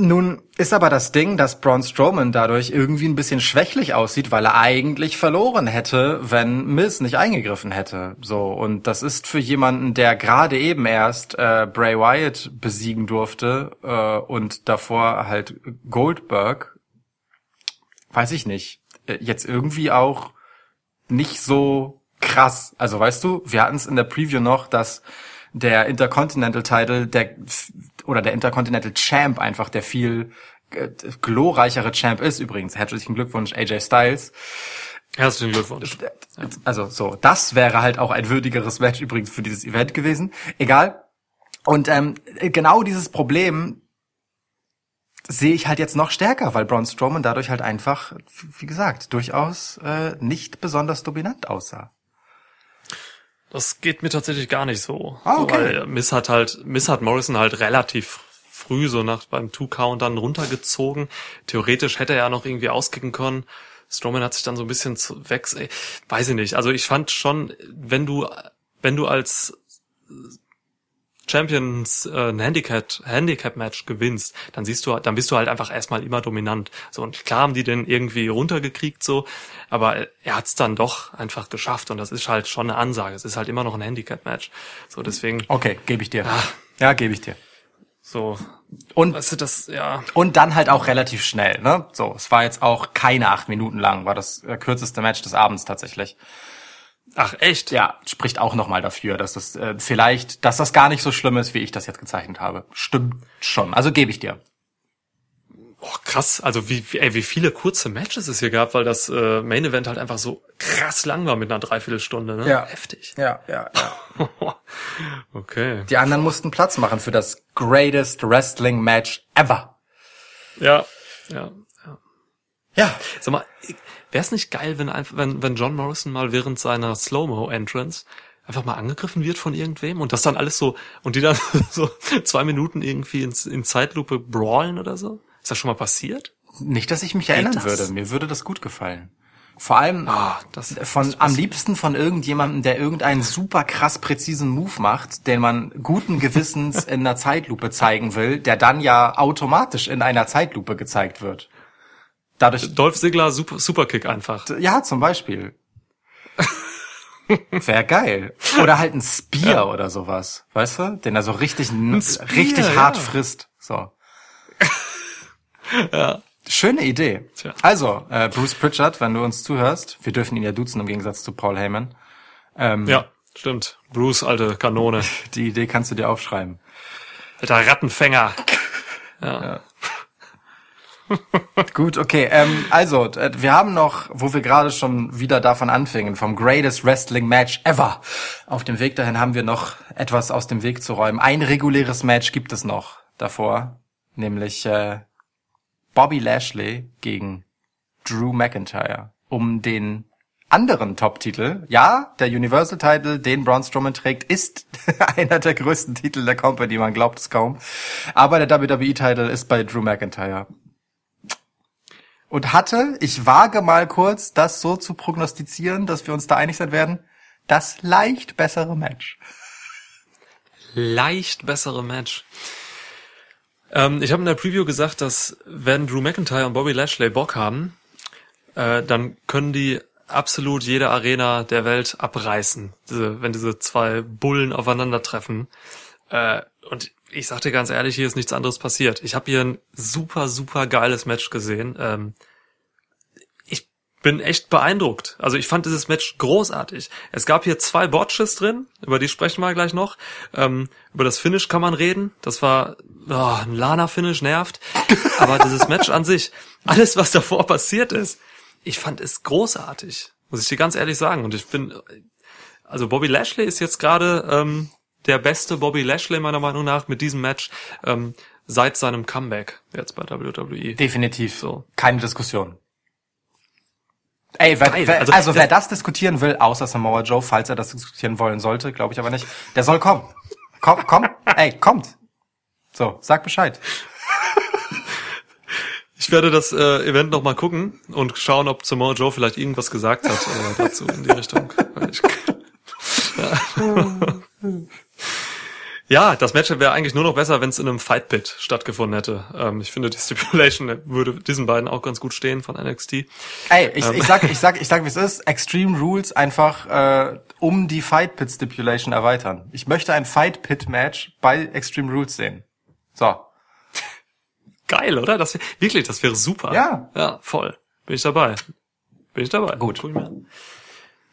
Nun ist aber das Ding, dass Braun Strowman dadurch irgendwie ein bisschen schwächlich aussieht, weil er eigentlich verloren hätte, wenn Miz nicht eingegriffen hätte. So und das ist für jemanden, der gerade eben erst äh, Bray Wyatt besiegen durfte äh, und davor halt Goldberg, weiß ich nicht, äh, jetzt irgendwie auch nicht so krass. Also weißt du, wir hatten es in der Preview noch, dass der Intercontinental Title, der oder der Intercontinental Champ einfach der viel äh, glorreichere Champ ist übrigens. Herzlichen Glückwunsch AJ Styles. Herzlichen Glückwunsch. Also so, das wäre halt auch ein würdigeres Match übrigens für dieses Event gewesen. Egal. Und ähm, genau dieses Problem sehe ich halt jetzt noch stärker, weil Braun Strowman dadurch halt einfach, wie gesagt, durchaus äh, nicht besonders dominant aussah. Das geht mir tatsächlich gar nicht so. Ah, okay. Weil Miss hat halt, Miss hat Morrison halt relativ früh so nach beim Two-Count dann runtergezogen. Theoretisch hätte er ja noch irgendwie auskicken können. Strowman hat sich dann so ein bisschen zu wechs, ey, weiß ich nicht. Also ich fand schon, wenn du, wenn du als Champions äh, ein Handicap Handicap Match gewinnst, dann siehst du dann bist du halt einfach erstmal immer dominant. So und klar haben die den irgendwie runtergekriegt so, aber er hat's dann doch einfach geschafft und das ist halt schon eine Ansage. Es ist halt immer noch ein Handicap Match. So deswegen Okay, gebe ich dir. Ah. Ja, gebe ich dir. so Und weißt du das ja Und dann halt auch relativ schnell, ne? So, es war jetzt auch keine acht Minuten lang, war das äh, kürzeste Match des Abends tatsächlich. Ach echt? Ja, spricht auch nochmal dafür, dass das äh, vielleicht, dass das gar nicht so schlimm ist, wie ich das jetzt gezeichnet habe. Stimmt schon. Also gebe ich dir. Oh, krass, also wie, wie, ey, wie viele kurze Matches es hier gab, weil das äh, Main Event halt einfach so krass lang war mit einer Dreiviertelstunde, ne? Ja. Heftig. Ja, ja, ja. *laughs* okay. Die anderen mussten Platz machen für das greatest Wrestling Match ever. Ja, ja. Ja. Sag mal, wäre es nicht geil, wenn einfach, wenn, wenn John Morrison mal während seiner Slow-Mo-Entrance einfach mal angegriffen wird von irgendwem und das dann alles so, und die dann *laughs* so zwei Minuten irgendwie ins, in Zeitlupe brawlen oder so? Ist das schon mal passiert? Nicht, dass ich mich erinnern das? würde. Mir würde das gut gefallen. Vor allem Ah, das- von das- am liebsten von irgendjemandem, der irgendeinen super krass präzisen Move macht, den man guten Gewissens in einer Zeitlupe zeigen will, der dann ja automatisch in einer Zeitlupe gezeigt wird. Dadurch, Dolph Ziggler Super, Superkick einfach. ja, zum Beispiel. *laughs* Wäre geil. Oder halt ein Spear oder sowas, weißt du? Den er so richtig, Spear, richtig hart ja. frisst. So. *laughs* Ja. Schöne Idee. Tja. Also, äh, Bruce Pritchard, wenn du uns zuhörst, wir dürfen ihn ja duzen im Gegensatz zu Paul Heyman. Ähm, Ja, stimmt. Bruce, alte Kanone. *laughs* Die Idee kannst du dir aufschreiben. Alter Rattenfänger. Ja. *laughs* Gut, okay. Ähm, also, äh, wir haben noch, wo wir gerade schon wieder davon anfingen, vom greatest Wrestling Match ever. Auf dem Weg dahin haben wir noch etwas aus dem Weg zu räumen. Ein reguläres Match gibt es noch davor, nämlich äh, Bobby Lashley gegen Drew McIntyre um den anderen Top-Titel. Ja, der Universal-Title, den Braun Strowman trägt, ist *laughs* einer der größten Titel der Company, man glaubt es kaum. Aber der WWE-Title ist bei Drew McIntyre und hatte, ich wage mal kurz, das so zu prognostizieren, dass wir uns da einig sein werden, das leicht bessere Match. leicht bessere Match. Ähm, ich habe in der Preview gesagt, dass wenn Drew McIntyre und Bobby Lashley Bock haben, äh, dann können die absolut jede Arena der Welt abreißen, diese, wenn diese zwei Bullen aufeinandertreffen. Äh, und ich sag dir ganz ehrlich, hier ist nichts anderes passiert. Ich habe hier ein super, super geiles Match gesehen. Ähm, ich bin echt beeindruckt. Also ich fand dieses Match großartig. Es gab hier zwei Botches drin, über die sprechen wir gleich noch. Ähm, über das Finish kann man reden. Das war oh, ein Lana-Finish, nervt. Aber dieses Match an sich, alles was davor passiert ist, ich fand es großartig. Muss ich dir ganz ehrlich sagen. Und ich bin, also Bobby Lashley ist jetzt gerade ähm, der beste Bobby Lashley meiner Meinung nach mit diesem Match ähm, seit seinem Comeback jetzt bei WWE. Definitiv. So. Keine Diskussion. Ey, wer, wer, also, Also, wer das- diskutieren will, außer Samoa Joe, falls er das diskutieren wollen sollte, glaube ich aber nicht, der soll kommen. Komm, komm, ey, kommt. So, sag Bescheid. Ich werde das äh, Event noch mal gucken und schauen, ob Samoa Joe vielleicht irgendwas gesagt hat äh, dazu in die Richtung. Ja. *laughs* Ja, das Match wäre eigentlich nur noch besser, wenn es in einem Fight Pit stattgefunden hätte. Ähm, ich finde, die Stipulation würde diesen beiden auch ganz gut stehen von NXT. Ey, ich, Ähm. ich sag, ich sag, ich sag, wie es ist. Extreme Rules einfach äh, um die Fight Pit Stipulation erweitern. Ich möchte ein Fight Pit Match bei Extreme Rules sehen. So. Geil, oder? Das wär, wirklich, das wäre super. Ja. Ja, voll. Bin ich dabei. Bin ich dabei. Gut. Guck ich mir an.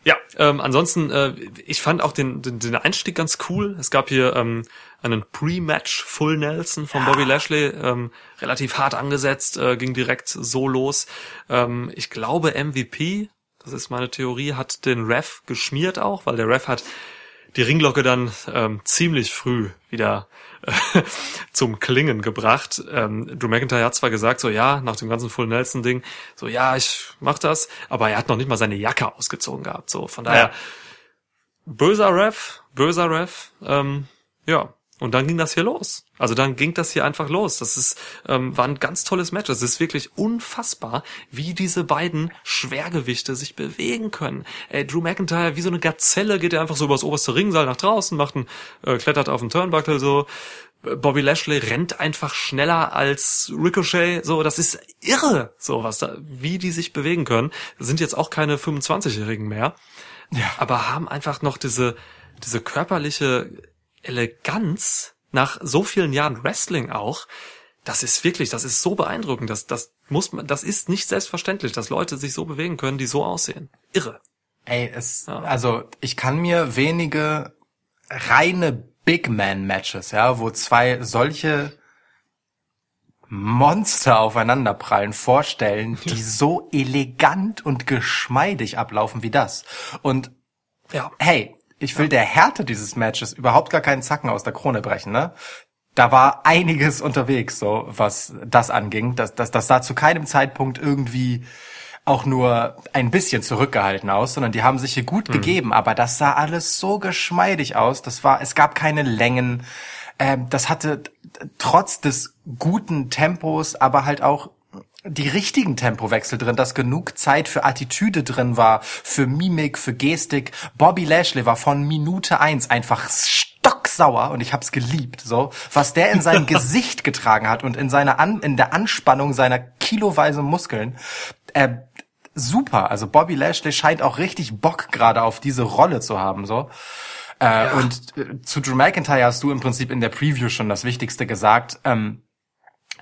Ja, ähm, ansonsten, äh, ich fand auch den, den, den Einstieg ganz cool. Es gab hier ähm, einen Pre-Match Full Nelson von Bobby Lashley, ähm, relativ hart angesetzt, äh, ging direkt so los. Ähm, ich glaube MVP, das ist meine Theorie, hat den Ref geschmiert auch, weil der Ref hat die Ringglocke dann ähm, ziemlich früh wieder äh, *laughs* zum Klingen gebracht. Ähm, Drew McIntyre hat zwar gesagt, so ja, nach dem ganzen Full Nelson Ding, so ja, ich mach das, aber er hat noch nicht mal seine Jacke ausgezogen gehabt. So von daher Ja. böser Ref, böser Ref. Ähm, ja, und dann ging das hier los. Also dann ging das hier einfach los. Das ist ähm, war ein ganz tolles Match. Es ist wirklich unfassbar, wie diese beiden Schwergewichte sich bewegen können. Äh, Drew McIntyre wie so eine Gazelle geht er einfach so übers oberste Ringseil nach draußen, macht einen, äh, klettert auf den Turnbuckle so. Bobby Lashley rennt einfach schneller als Ricochet, so, das ist irre, so was da, wie die sich bewegen können. Das sind jetzt auch keine 25-Jährigen mehr, Ja. aber haben einfach noch diese, diese körperliche Eleganz nach so vielen Jahren Wrestling auch. Das ist wirklich, das ist so beeindruckend, das, das muss man, das ist nicht selbstverständlich, dass Leute sich so bewegen können, die so aussehen. Irre. Ey, es, Ja. also ich kann mir wenige reine Big Man Matches, ja, wo zwei solche Monster aufeinanderprallen vorstellen, *laughs* die so elegant und geschmeidig ablaufen wie das. Und Ja. hey, ich will der Härte dieses Matches überhaupt gar keinen Zacken aus der Krone brechen, ne? Da war einiges unterwegs, so was das anging. Das, das, das sah zu keinem Zeitpunkt irgendwie auch nur ein bisschen zurückgehalten aus, sondern die haben sich hier gut gegeben, aber das sah alles so geschmeidig aus. Das war, es gab keine Längen. Ähm, das hatte trotz des guten Tempos, aber halt auch die richtigen Tempowechsel drin, dass genug Zeit für Attitüde drin war, für Mimik, für Gestik. Bobby Lashley war von Minute eins einfach stocksauer und ich hab's geliebt, so. Was der in sein *laughs* Gesicht getragen hat und in seiner An in der Anspannung seiner kiloweise Muskeln, äh, super. Also Bobby Lashley scheint auch richtig Bock gerade auf diese Rolle zu haben, so. Äh, Und äh, zu Drew McIntyre hast du im Prinzip in der Preview schon das Wichtigste gesagt. Ähm,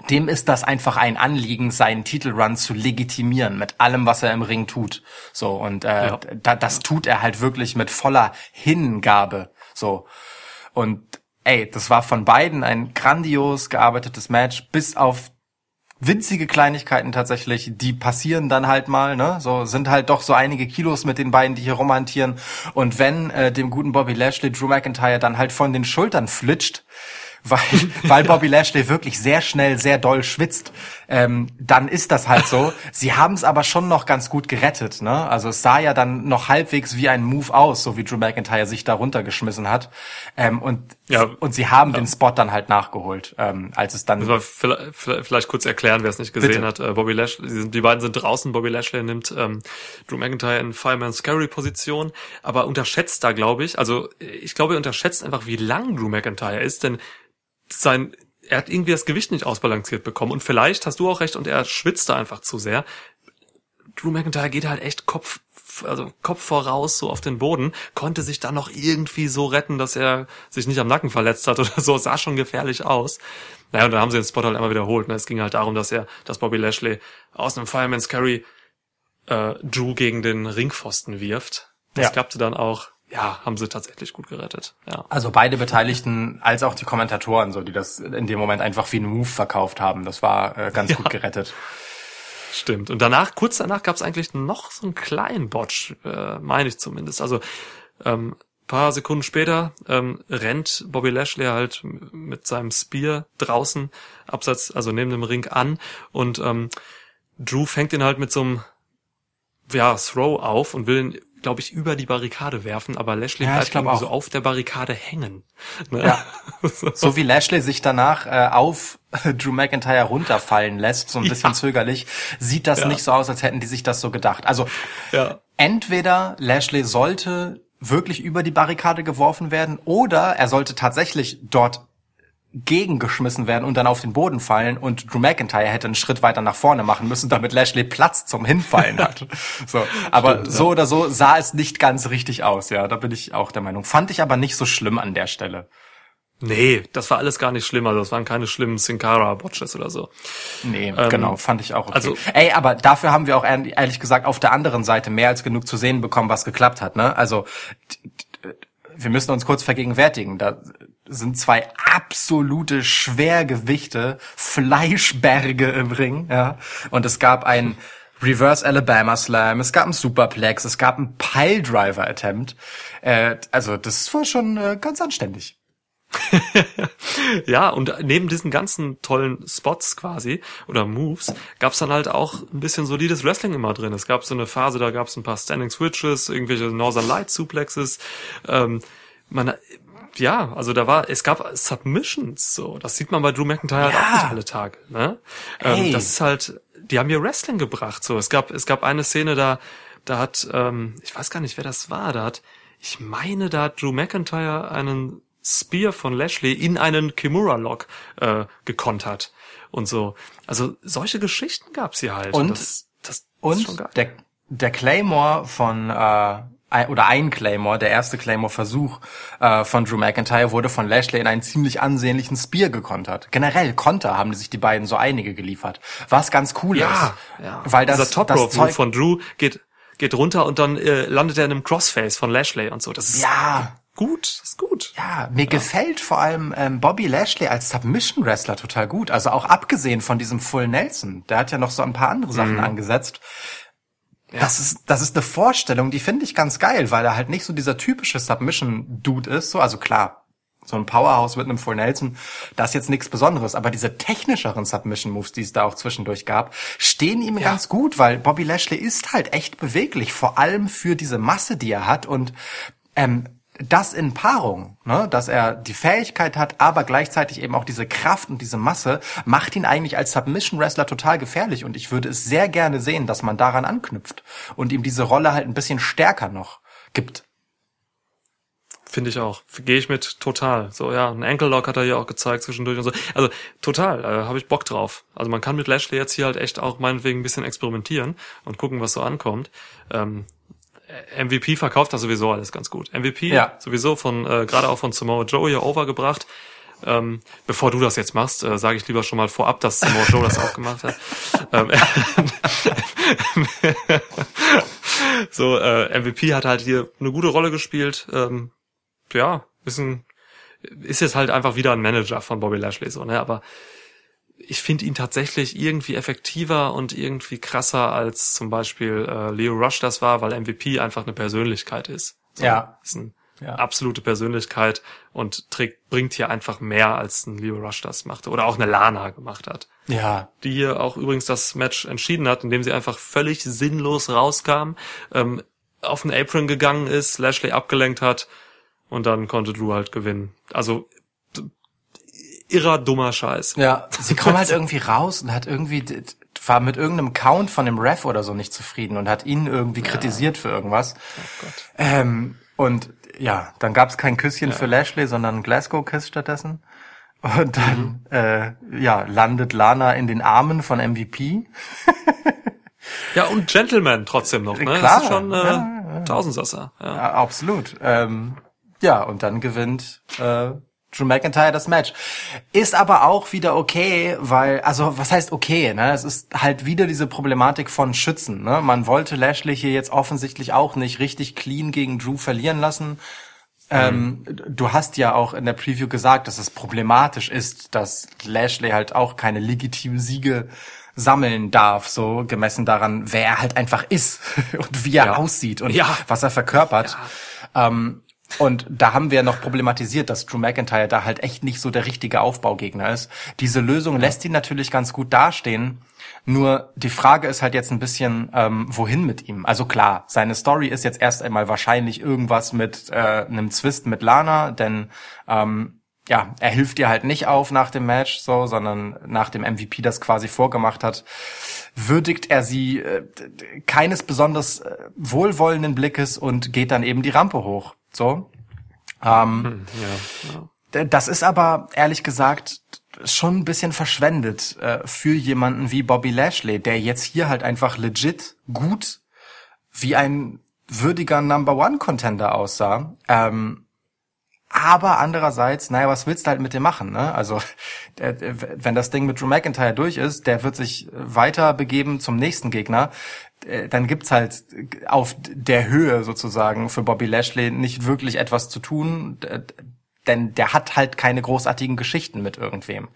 dem ist das einfach ein Anliegen, seinen Titelrun zu legitimieren mit allem, was er im Ring tut. So und äh, Ja. da, das tut er halt wirklich mit voller Hingabe. So und ey, das war von beiden ein grandios gearbeitetes Match, bis auf winzige Kleinigkeiten tatsächlich, die passieren dann halt mal, ne? So sind halt doch so einige Kilos mit den beiden, die hier rumhantieren. Und wenn äh, dem guten Bobby Lashley Drew McIntyre dann halt von den Schultern flitscht, weil, *laughs* weil Bobby Lashley wirklich sehr schnell, sehr doll schwitzt, ähm, dann ist das halt so. Sie haben es aber schon noch ganz gut gerettet, ne? Also es sah ja dann noch halbwegs wie ein Move aus, so wie Drew McIntyre sich da runtergeschmissen hat. Ähm, und, Ja. und sie haben den Spot dann halt nachgeholt, ähm, als es dann vielleicht, vielleicht kurz erklären, wer es nicht gesehen Bitte. hat. Äh, Bobby Lashley, die, sind, die beiden sind draußen. Bobby Lashley nimmt ähm, Drew McIntyre in Fireman Scary Position, aber unterschätzt da, glaube ich, also ich glaube, er unterschätzt einfach, wie lang Drew McIntyre ist, denn sein, er hat irgendwie das Gewicht nicht ausbalanciert bekommen und vielleicht hast du auch recht und er schwitzt da einfach zu sehr. Drew McIntyre geht halt echt Kopf, also Kopf voraus so auf den Boden, konnte sich dann noch irgendwie so retten, dass er sich nicht am Nacken verletzt hat *laughs* oder so, sah schon gefährlich aus. Naja, und dann haben sie den Spot halt einmal wiederholt. Ne? Es ging halt darum, dass er, dass Bobby Lashley aus einem Fireman's Carry äh, Drew gegen den Ringpfosten wirft. Das Ja. klappte dann auch. Ja, haben sie tatsächlich gut gerettet. Ja. Also beide Beteiligten als auch die Kommentatoren, so die das in dem Moment einfach wie einen Move verkauft haben. Das war äh, ganz *laughs* gut gerettet. Stimmt. Und danach, kurz danach, gab es eigentlich noch so einen kleinen Botch, äh, meine ich zumindest. Also ähm, paar Sekunden später ähm, rennt Bobby Lashley halt mit seinem Spear draußen, abseits, also neben dem Ring an und ähm, Drew fängt ihn halt mit so einem ja, Throw auf und will ihn, glaube ich, über die Barrikade werfen, aber Lashley Ja, ich bleibt irgendwie so auf der Barrikade hängen. Ne? Ja. *laughs* So wie Lashley sich danach äh, auf Drew McIntyre runterfallen lässt, so ein bisschen Ja. zögerlich, sieht das Ja. nicht so aus, als hätten die sich das so gedacht. Also entweder Lashley sollte wirklich über die Barrikade geworfen werden oder er sollte tatsächlich dort gegengeschmissen werden und dann auf den Boden fallen und Drew McIntyre hätte einen Schritt weiter nach vorne machen müssen, damit Lashley Platz zum Hinfallen hat. *laughs* So, aber Stimmt, so oder so sah es nicht ganz richtig aus, ja, da bin ich auch der Meinung. Fand ich aber nicht so schlimm an der Stelle. Nee, das war alles gar nicht schlimm. Also das waren keine schlimmen Sin Cara-Botches oder so. Nee, Ähm, genau, fand ich auch okay. also- Ey, aber dafür haben wir auch ehrlich gesagt auf der anderen Seite mehr als genug zu sehen bekommen, was geklappt hat, ne? Also wir müssen uns kurz vergegenwärtigen, da sind zwei absolute Schwergewichte, Fleischberge im Ring, ja. Und es gab ein Reverse Alabama Slam, es gab einen Superplex, es gab einen Piledriver Attempt. Äh, also das war schon äh, ganz anständig. *laughs* Ja, und neben diesen ganzen tollen Spots quasi oder Moves gab's dann halt auch ein bisschen solides Wrestling immer drin. Es gab so eine Phase, da gab's ein paar Standing Switches, irgendwelche Northern Light Suplexes. Ähm, man, ja, also da war, es gab Submissions, so. Das sieht man bei Drew McIntyre halt Ja. auch nicht alle Tage, ne? Ähm, Ey. das ist halt, die haben hier Wrestling gebracht, so. Es gab, es gab eine Szene da, da hat, ähm, ich weiß gar nicht, wer das war, da hat, ich meine, da hat Drew McIntyre einen Spear von Lashley in einen Kimura-Lock äh, gekontert und so. Also solche Geschichten gab's hier halt. Und- das, das, das ist schon Und der, der Claymore von, äh, oder ein Claymore, der erste Claymore-Versuch äh, von Drew McIntyre wurde von Lashley in einen ziemlich ansehnlichen Spear gekontert. Generell Konter haben sich die beiden so einige geliefert. Was ganz cool ja, ist. ja. Weil das, Dieser Top das Rope Zeug, von Drew geht geht runter und dann äh, landet er in einem Crossface von Lashley und so. Das ist ja, gut, das ist gut. ja, mir gefällt vor allem ähm, Bobby Lashley als Submission Wrestler total gut. Also auch abgesehen von diesem Full Nelson. Der hat ja noch so ein paar andere Mhm. Sachen angesetzt. Das ist, das ist eine Vorstellung, die finde ich ganz geil, weil er halt nicht so dieser typische Submission-Dude ist. So, also klar, so ein Powerhouse mit einem Full Nelson, das ist jetzt nichts Besonderes, aber diese technischeren Submission-Moves, die es da auch zwischendurch gab, stehen ihm ganz gut, weil Bobby Lashley ist halt echt beweglich, vor allem für diese Masse, die er hat und ähm, das in Paarung, ne, dass er die Fähigkeit hat, aber gleichzeitig eben auch diese Kraft und diese Masse, macht ihn eigentlich als Submission Wrestler total gefährlich und ich würde es sehr gerne sehen, dass man daran anknüpft und ihm diese Rolle halt ein bisschen stärker noch gibt. Finde ich auch. Gehe ich mit total. So, ja, ein Ankle Lock hat er hier auch gezeigt zwischendurch und so. Also total, äh, habe ich Bock drauf. Also man kann mit Lashley jetzt hier halt echt auch meinetwegen ein bisschen experimentieren und gucken, was so ankommt. Ähm, äh, MVP verkauft das sowieso alles ganz gut. MVP Ja. sowieso von äh, gerade auch von Samoa Joe hier overgebracht. Ähm, bevor du das jetzt machst, äh, sage ich lieber schon mal vorab, dass Samoa Joe das auch gemacht hat. Ähm, *laughs* so, äh, MVP hat halt hier eine gute Rolle gespielt. Ähm, ja, ist ein, ist jetzt halt einfach wieder ein Manager von Bobby Lashley, so, ne, aber ich finde ihn tatsächlich irgendwie effektiver und irgendwie krasser als zum Beispiel äh, Leo Rush das war, weil MVP einfach eine Persönlichkeit ist. So, Ja. Ist eine Ja. absolute Persönlichkeit und trägt, bringt hier einfach mehr, als ein Leo Rush das machte. Oder auch eine Lana gemacht hat. Ja, Die hier auch übrigens das Match entschieden hat, indem sie einfach völlig sinnlos rauskam, ähm, auf den Apron gegangen ist, Lashley abgelenkt hat und dann konnte Drew halt gewinnen. Also irrer dummer Scheiß. ja. Sie kommt halt irgendwie raus und hat irgendwie war mit irgendeinem Count von dem Ref oder so nicht zufrieden und hat ihn irgendwie kritisiert für irgendwas. Gott. Ähm, und ja, dann gab es kein Küsschen für Lashley, sondern einen Glasgow-Kiss stattdessen. Und dann äh, ja, landet Lana in den Armen von MVP. Ja, und Gentleman trotzdem noch, ne? Klar, das ist schon äh, ja, Tausendsasser. Ja. Ja, absolut. Ähm, ja, und dann gewinnt äh, Drew McIntyre das Match. Ist aber auch wieder okay, weil, also was heißt okay, ne? Es ist halt wieder diese Problematik von Schützen, ne? Man wollte Lashley hier jetzt offensichtlich auch nicht richtig clean gegen Drew verlieren lassen. Ähm, du hast ja auch in der Preview gesagt, dass es problematisch ist, dass Lashley halt auch keine legitimen Siege sammeln darf, so gemessen daran, wer er halt einfach ist *laughs* und wie er Ja. aussieht und Ja. was er verkörpert. Ähm, und da haben wir noch problematisiert, dass Drew McIntyre da halt echt nicht so der richtige Aufbaugegner ist. Diese Lösung lässt ihn natürlich ganz gut dastehen. Nur die Frage ist halt jetzt ein bisschen, ähm, wohin mit ihm? Also klar, seine Story ist jetzt erst einmal wahrscheinlich irgendwas mit äh, einem Zwist mit Lana, denn ähm, ja, er hilft ihr halt nicht auf nach dem Match, so, sondern nach dem MVP das quasi vorgemacht hat, würdigt er sie äh, keines besonders äh, wohlwollenden Blickes und geht dann eben die Rampe hoch, so. Ähm, Ja. D- Das ist aber ehrlich gesagt schon ein bisschen verschwendet äh, für jemanden wie Bobby Lashley, der jetzt hier halt einfach legit gut wie ein würdiger Number One Contender aussah. Ähm, aber andererseits, naja, was willst du halt mit dem machen, ne? Also, *laughs* der, wenn das Ding mit Drew McIntyre durch ist, der wird sich weiter begeben zum nächsten Gegner. Äh, Dann gibt's halt auf der Höhe sozusagen für Bobby Lashley nicht wirklich etwas zu tun, denn der hat halt keine großartigen Geschichten mit irgendwem.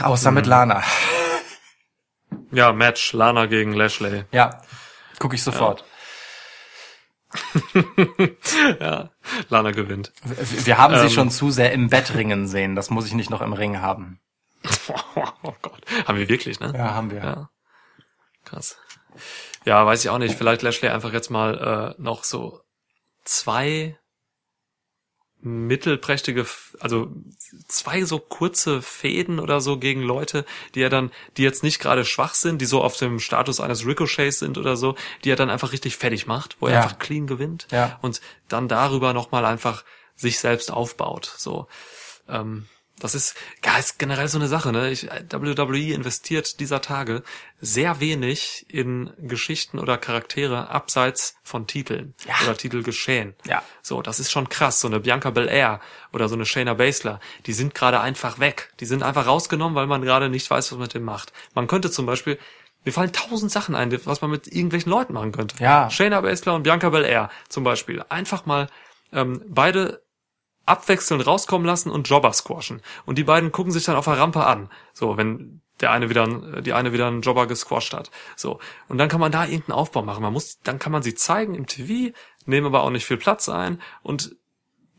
Außer mit Lana. ja, Match Lana gegen Lashley. Ja, gucke ich sofort. Ja, *laughs* Lana gewinnt. Wir wir haben sie Ähm. schon zu sehr im Bett ringen sehen. Das muss ich nicht noch im Ring haben. *laughs* Oh Gott. Haben wir wirklich, ne? Ja, haben wir. Ja. Krass. Ja, weiß ich auch nicht. Vielleicht Lashley einfach jetzt mal äh, noch so zwei mittelprächtige, also zwei so kurze Fäden oder so gegen Leute, die er dann, die jetzt nicht gerade schwach sind, die so auf dem Status eines Ricochets sind oder so, die er dann einfach richtig fertig macht, wo er Ja. einfach clean gewinnt Ja. und dann darüber nochmal einfach sich selbst aufbaut. So, ähm, das ist, ja, ist generell so eine Sache, ne? Ich, WWE investiert dieser Tage sehr wenig in Geschichten oder Charaktere abseits von Titeln Ja. oder Titelgeschehen. Ja. So, das ist schon krass. So eine Bianca Belair oder so eine Shayna Baszler, die sind gerade einfach weg. Die sind einfach rausgenommen, weil man gerade nicht weiß, was man mit dem macht. Man könnte zum Beispiel, mir fallen tausend Sachen ein, was man mit irgendwelchen Leuten machen könnte. Ja. Shayna Baszler und Bianca Belair zum Beispiel. Einfach mal ähm, beide abwechselnd rauskommen lassen und Jobber squashen. Und die beiden gucken sich dann auf der Rampe an. So, wenn der eine wieder, die eine wieder einen Jobber gesquasht hat. So. Und dann kann man da irgendeinen Aufbau machen. Man muss, dann kann man sie zeigen im TV, nehmen aber auch nicht viel Platz ein und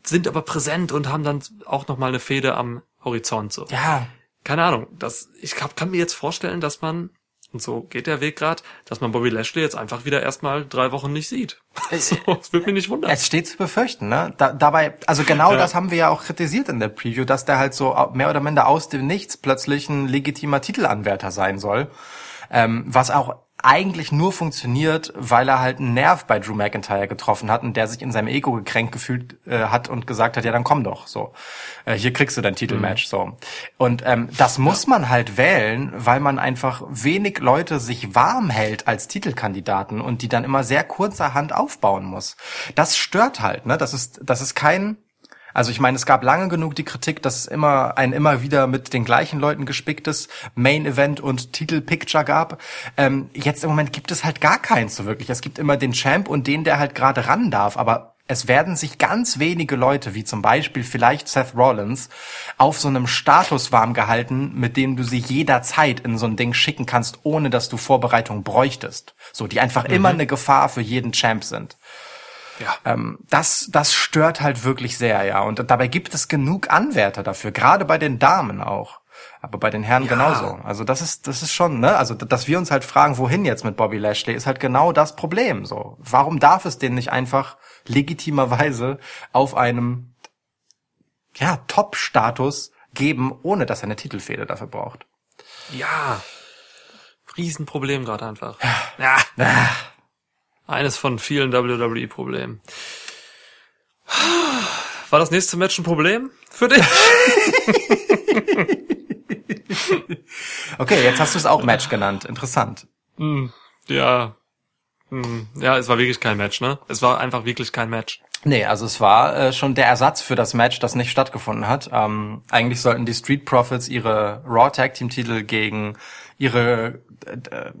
sind aber präsent und haben dann auch nochmal eine Fehde am Horizont, so. Ja, Keine Ahnung. Das, ich kann, kann mir jetzt vorstellen, dass man, und so geht der Weg gerade, dass man Bobby Lashley jetzt einfach wieder erstmal drei Wochen nicht sieht. *laughs* so, das würde mich nicht wundern. Es steht zu befürchten, ne? Da, dabei, also genau *laughs* Ja. das haben wir ja auch kritisiert in der Preview, dass der halt so mehr oder minder aus dem Nichts plötzlich ein legitimer Titelanwärter sein soll. Ähm, was auch eigentlich nur funktioniert, weil er halt einen Nerv bei Drew McIntyre getroffen hat und der sich in seinem Ego gekränkt gefühlt äh, hat und gesagt hat, ja dann komm doch, so. Äh, hier kriegst du dein Titelmatch, so. Und ähm, das muss man halt wählen, weil man einfach wenig Leute sich warm hält als Titelkandidaten und die dann immer sehr kurzerhand aufbauen muss. Das stört halt, ne? Das ist, das ist kein, also ich meine, es gab lange genug die Kritik, dass es immer ein immer wieder mit den gleichen Leuten gespicktes Main Event und Titelpicture gab. Ähm, jetzt im Moment gibt es halt gar keins so wirklich. Es gibt immer den Champ und den, der halt gerade ran darf, aber es werden sich ganz wenige Leute, wie zum Beispiel vielleicht Seth Rollins, auf so einem Status warm gehalten, mit dem du sie jederzeit in so ein Ding schicken kannst, ohne dass du Vorbereitung bräuchtest. So, die einfach immer eine Gefahr für jeden Champ sind. Ja. Ähm, das, das stört halt wirklich sehr, ja. Und dabei gibt es genug Anwärter dafür, gerade bei den Damen auch. Aber bei den Herren genauso. Also das ist, das ist schon, ne? Also, dass wir uns halt fragen, wohin jetzt mit Bobby Lashley, ist halt genau das Problem, so. Warum darf es den nicht einfach legitimerweise auf einem, ja, Top-Status geben, ohne dass er eine Titelfehde dafür braucht? Ja. Riesenproblem gerade einfach. Ja. Eines von vielen WWE-Problemen. War das nächste Match ein Problem für dich? *laughs* Okay, jetzt hast du es auch Match genannt. Interessant. ja. Hm, Ja, es war wirklich kein Match, ne? Es war einfach wirklich kein Match. Nee, also es war äh, schon der Ersatz für das Match, das nicht stattgefunden hat. Ähm, eigentlich sollten die Street Profits ihre Raw Tag Team Titel gegen ihre äh, äh,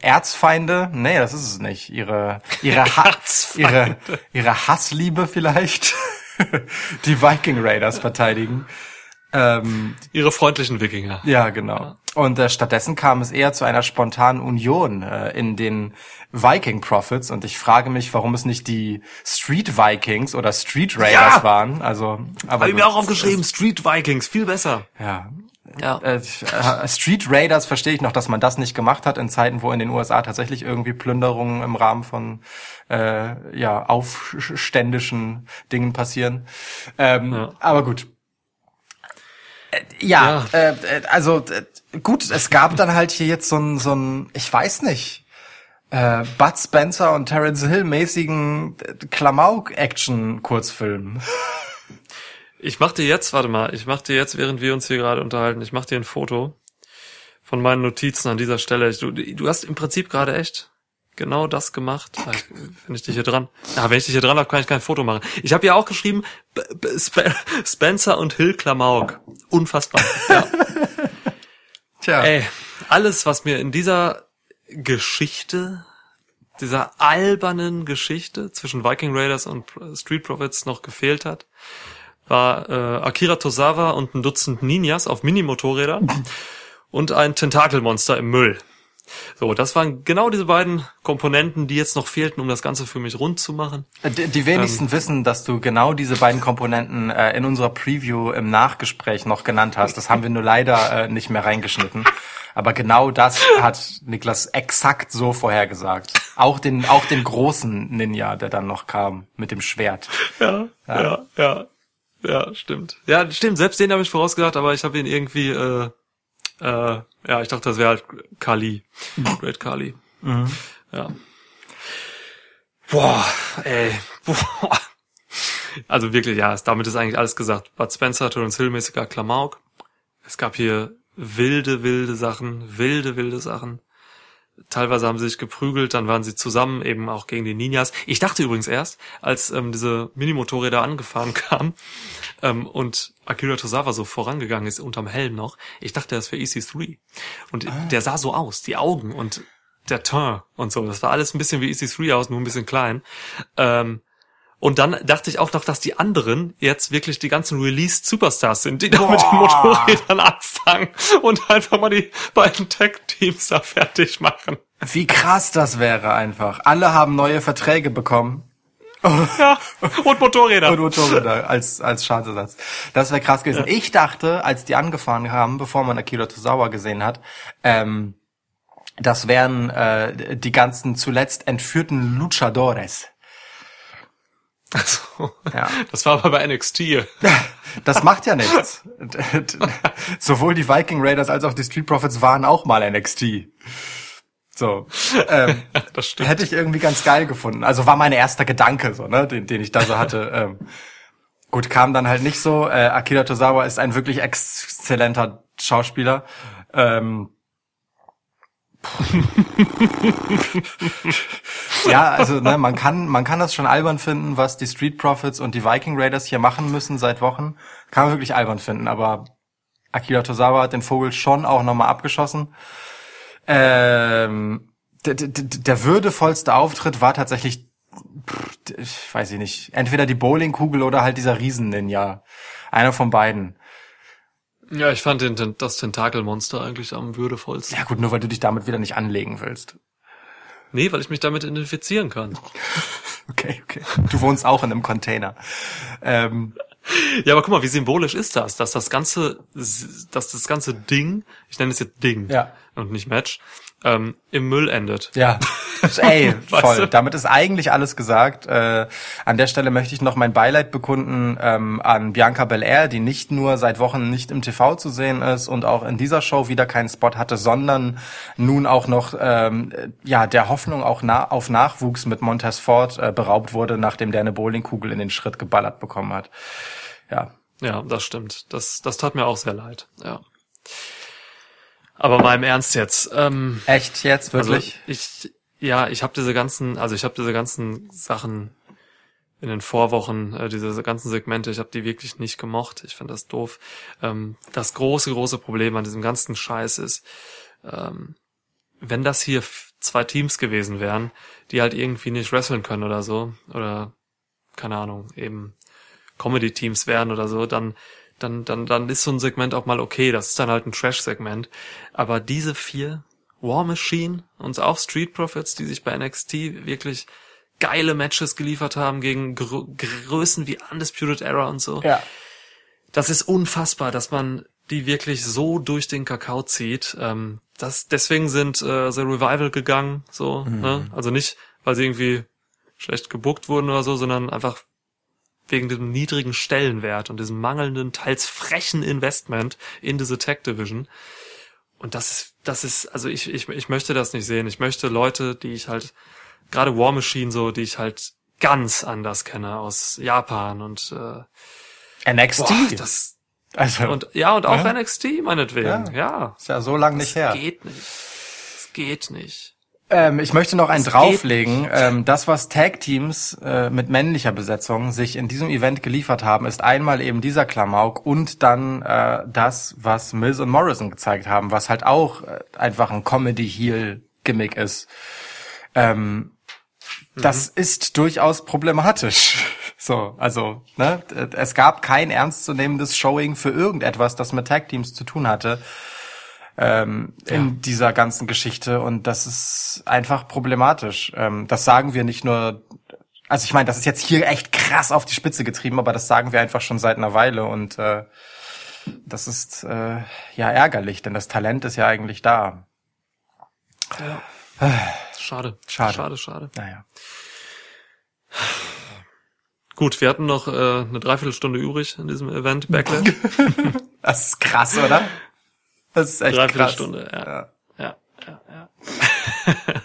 Erzfeinde, nee, das ist es nicht. Ihre ihre ha ihre ihre Hassliebe vielleicht, *laughs* die Viking Raiders verteidigen. Ähm, Ihre freundlichen Wikinger. ja, genau. Und äh, stattdessen kam es eher zu einer spontanen Union äh, in den Viking Profits. Und ich frage mich, warum es nicht die Street Vikings oder Street Raiders Ja! waren. Also, aber Habe ich mir auch aufgeschrieben, Street Vikings, viel besser. Ja. Ja. Äh, Street Raiders verstehe ich noch, dass man das nicht gemacht hat in Zeiten, wo in den USA tatsächlich irgendwie Plünderungen im Rahmen von äh, ja, aufständischen Dingen passieren. Ähm, Ja. Aber gut. Äh, ja, Äh, äh, also äh, gut, es gab dann halt hier jetzt so ein, so ein, ich weiß nicht, äh, Bud Spencer und Terence Hill mäßigen Klamauk-Action-Kurzfilm. Ich mach dir jetzt, warte mal, ich mach dir jetzt, während wir uns hier gerade unterhalten, ich mach dir ein Foto von meinen Notizen an dieser Stelle. Du, du hast im Prinzip gerade echt genau das gemacht. Ah, ich- Wenn ich dich hier dran, ja, wenn ich dich hier dran habe, kann ich kein Foto machen. Ich habe ja auch geschrieben, B B Spe Spencer und Hill Klamauk. Unfassbar. Ja. *laughs* Tja. Ey, alles, was mir in dieser Geschichte, dieser albernen Geschichte zwischen Viking Raiders und Street Profits noch gefehlt hat, war äh, Akira Tosawa und ein Dutzend Ninjas auf Minimotorrädern und ein Tentakelmonster im Müll. So, das waren genau diese beiden Komponenten, die jetzt noch fehlten, um das Ganze für mich rund zu machen. Die, die wenigsten Ähm. wissen, dass du genau diese beiden Komponenten äh, in unserer Preview im Nachgespräch noch genannt hast. Das haben wir nur leider äh, nicht mehr reingeschnitten. Aber genau das hat Niklas exakt so vorhergesagt. Auch den, auch den großen Ninja, der dann noch kam mit dem Schwert. Ja, ja, ja, ja, stimmt. Ja, stimmt. Selbst den habe ich vorausgesagt, aber ich habe ihn irgendwie, äh, äh, ja, ich dachte, das wäre halt Kali, Great Kali. Ja. Boah, ey, *laughs* boah. Also wirklich, ja, damit ist eigentlich alles gesagt. Bud Spencer, Terence Hill mäßiger Klamauk. Es gab hier wilde, wilde Sachen, wilde, wilde Sachen. Teilweise haben sie sich geprügelt, dann waren sie zusammen, eben auch gegen die Ninjas. Ich dachte übrigens erst, als ähm, diese Minimotorräder angefahren *laughs* kamen ähm, und Akira Tosawa so vorangegangen ist, unterm Helm noch, ich dachte, das wäre EC3. Und der sah so aus, die Augen und der Teint und so. Das war alles ein bisschen wie EC3 aus, nur ein bisschen klein. Ähm, und dann dachte ich auch noch, dass die anderen jetzt wirklich die ganzen Released Superstars sind, die da mit den Motorrädern anfangen und einfach mal die beiden Tech-Teams da fertig machen. Wie krass das wäre einfach. Alle haben neue Verträge bekommen. Ja, und Motorräder. Und Motorräder als, als Schadensersatz. Das wäre krass gewesen. Ich dachte, als die angefahren haben, bevor man Akira Tozawa gesehen hat, ähm, das wären äh, die ganzen zuletzt entführten Luchadores. Also, Ja. Das war aber bei NXT. *laughs* Das macht ja nichts. *laughs* Sowohl die Viking Raiders als auch die Street Profits waren auch mal NXT. So. Ähm, *laughs* Das stimmt. hätte ich irgendwie ganz geil gefunden. Also war mein erster Gedanke, so, ne, den, den ich da so hatte. Ähm, gut, kam dann halt nicht so. Äh, Akira Tozawa ist ein wirklich exzellenter Schauspieler. Ähm, *laughs* ja, also ne, man kann man kann das schon albern finden, was die Street Profits und die Viking Raiders hier machen müssen seit Wochen. Kann man wirklich albern finden, aber Akira Tozawa hat den Vogel schon auch nochmal abgeschossen. Ähm, der, der, der würdevollste Auftritt war tatsächlich, pff, ich weiß ich nicht, entweder die Bowlingkugel oder halt dieser Riesen-Ninja. Einer von beiden. Ja, ich fand den, das Tentakelmonster eigentlich am würdevollsten. Ja gut, nur weil du dich damit wieder nicht anlegen willst. Nee, weil ich mich damit identifizieren kann. *laughs* Okay, okay. Du wohnst auch in einem Container. Ähm, Ja, aber guck mal, wie symbolisch ist das, dass das ganze, dass das ganze Ding, ich nenne es jetzt Ding Ja. und nicht Match, ähm, im Müll endet. Ja, *laughs* ey, Weißt voll. du? Damit ist eigentlich alles gesagt. Äh, an der Stelle möchte ich noch mein Beileid bekunden ähm, an Bianca Belair, die nicht nur seit Wochen nicht im TV zu sehen ist und auch in dieser Show wieder keinen Spot hatte, sondern nun auch noch ähm, ja der Hoffnung auch na auf Nachwuchs mit Montez Ford äh, beraubt wurde, nachdem der eine Bowlingkugel in den Schritt geballert bekommen hat. Ja, Ja, das stimmt. Das, das tat mir auch sehr leid. Ja. Aber mal im Ernst jetzt. Ähm, echt jetzt wirklich? Also ich, ja, ich habe diese ganzen, also ich habe diese ganzen Sachen in den Vorwochen, äh, diese ganzen Segmente, ich habe die wirklich nicht gemocht. Ich finde das doof. Ähm, das große, große Problem an diesem ganzen Scheiß ist, ähm, wenn das hier zwei Teams gewesen wären, die halt irgendwie nicht wresteln können oder so, oder keine Ahnung, eben Comedy-Teams wären oder so, dann, dann, dann, dann ist so ein Segment auch mal okay. Das ist dann halt ein Trash-Segment. Aber diese vier, War Machine und auch Street Profits, die sich bei NXT wirklich geile Matches geliefert haben gegen Grö Größen wie Undisputed Era und so. ja. Das ist unfassbar, dass man die wirklich so durch den Kakao zieht. Ähm, das, deswegen sind äh, The Revival gegangen, so, ne? Also nicht, weil sie irgendwie schlecht gebuckt wurden oder so, sondern einfach wegen diesem niedrigen Stellenwert und diesem mangelnden, teils frechen Investment in diese Tech Division. Und das ist, das ist, also ich, ich, ich möchte das nicht sehen. Ich möchte Leute, die ich halt, gerade War Machine so, die ich halt ganz anders kenne aus Japan und äh, NXT. boah, das also, und ja und auch Ja. NXT meinetwegen, Ja. ja. ist ja so lang nicht her. Geht nicht. Es geht nicht. Ähm, ich möchte noch einen drauflegen. Ähm, das, was Tag-Teams äh, mit männlicher Besetzung sich in diesem Event geliefert haben, ist einmal eben dieser Klamauk und dann äh, das, was Mills und Morrison gezeigt haben, was halt auch äh, einfach ein Comedy-Heel-Gimmick ist. Ähm, Das ist durchaus problematisch. *laughs* So, also, ne, es gab kein ernstzunehmendes Showing für irgendetwas, das mit Tag-Teams zu tun hatte ähm, in dieser ganzen Geschichte und das ist einfach problematisch. Ähm, das sagen wir nicht nur, also ich meine, das ist jetzt hier echt krass auf die Spitze getrieben, aber das sagen wir einfach schon seit einer Weile und äh, das ist äh, ja ärgerlich, denn das Talent ist ja eigentlich da. Schade. Schade. Schade, schade. Naja. Gut, wir hatten noch äh, eine Dreiviertelstunde übrig in diesem Event, Backlash. *laughs* Das ist krass, oder? Das ist echt krass. Dreiviertelstunde, ja. Ja, ja, ja. *laughs*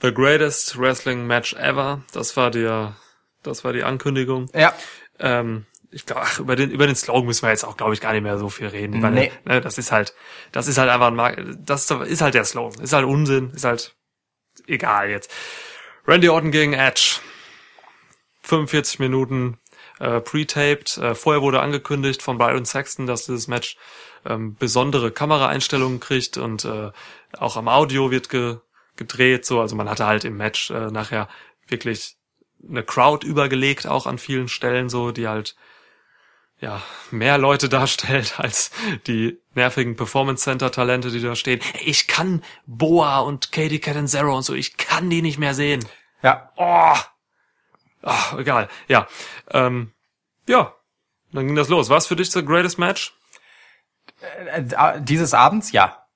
The greatest wrestling match ever. Das war der, das war die Ankündigung. Ja. Ähm, ich glaube, über den, über den Slogan müssen wir jetzt auch, glaube ich, gar nicht mehr so viel reden. Weil, Nee. ne, das ist halt, das ist halt einfach ein, Mar das ist halt der Slogan. Ist halt Unsinn, ist halt egal jetzt. Randy Orton gegen Edge. 45 Minuten äh, pre-taped. Äh, vorher wurde angekündigt von Byron Saxton, dass dieses Match ähm, besondere Kameraeinstellungen kriegt und äh, auch am Audio wird ge gedreht. So, also man hatte halt im Match äh, nachher wirklich eine Crowd übergelegt, auch an vielen Stellen so, die halt ja mehr Leute *laughs* darstellt als die nervigen Performance Center Talente, die da stehen. Ich kann Boa und Katie Catanzaro und so, ich kann die nicht mehr sehen. Ja. Oh, Ach, egal. Ja. Ähm, ja. Dann ging das los. Was für dich the greatest match? Äh, Dieses Abends, ja.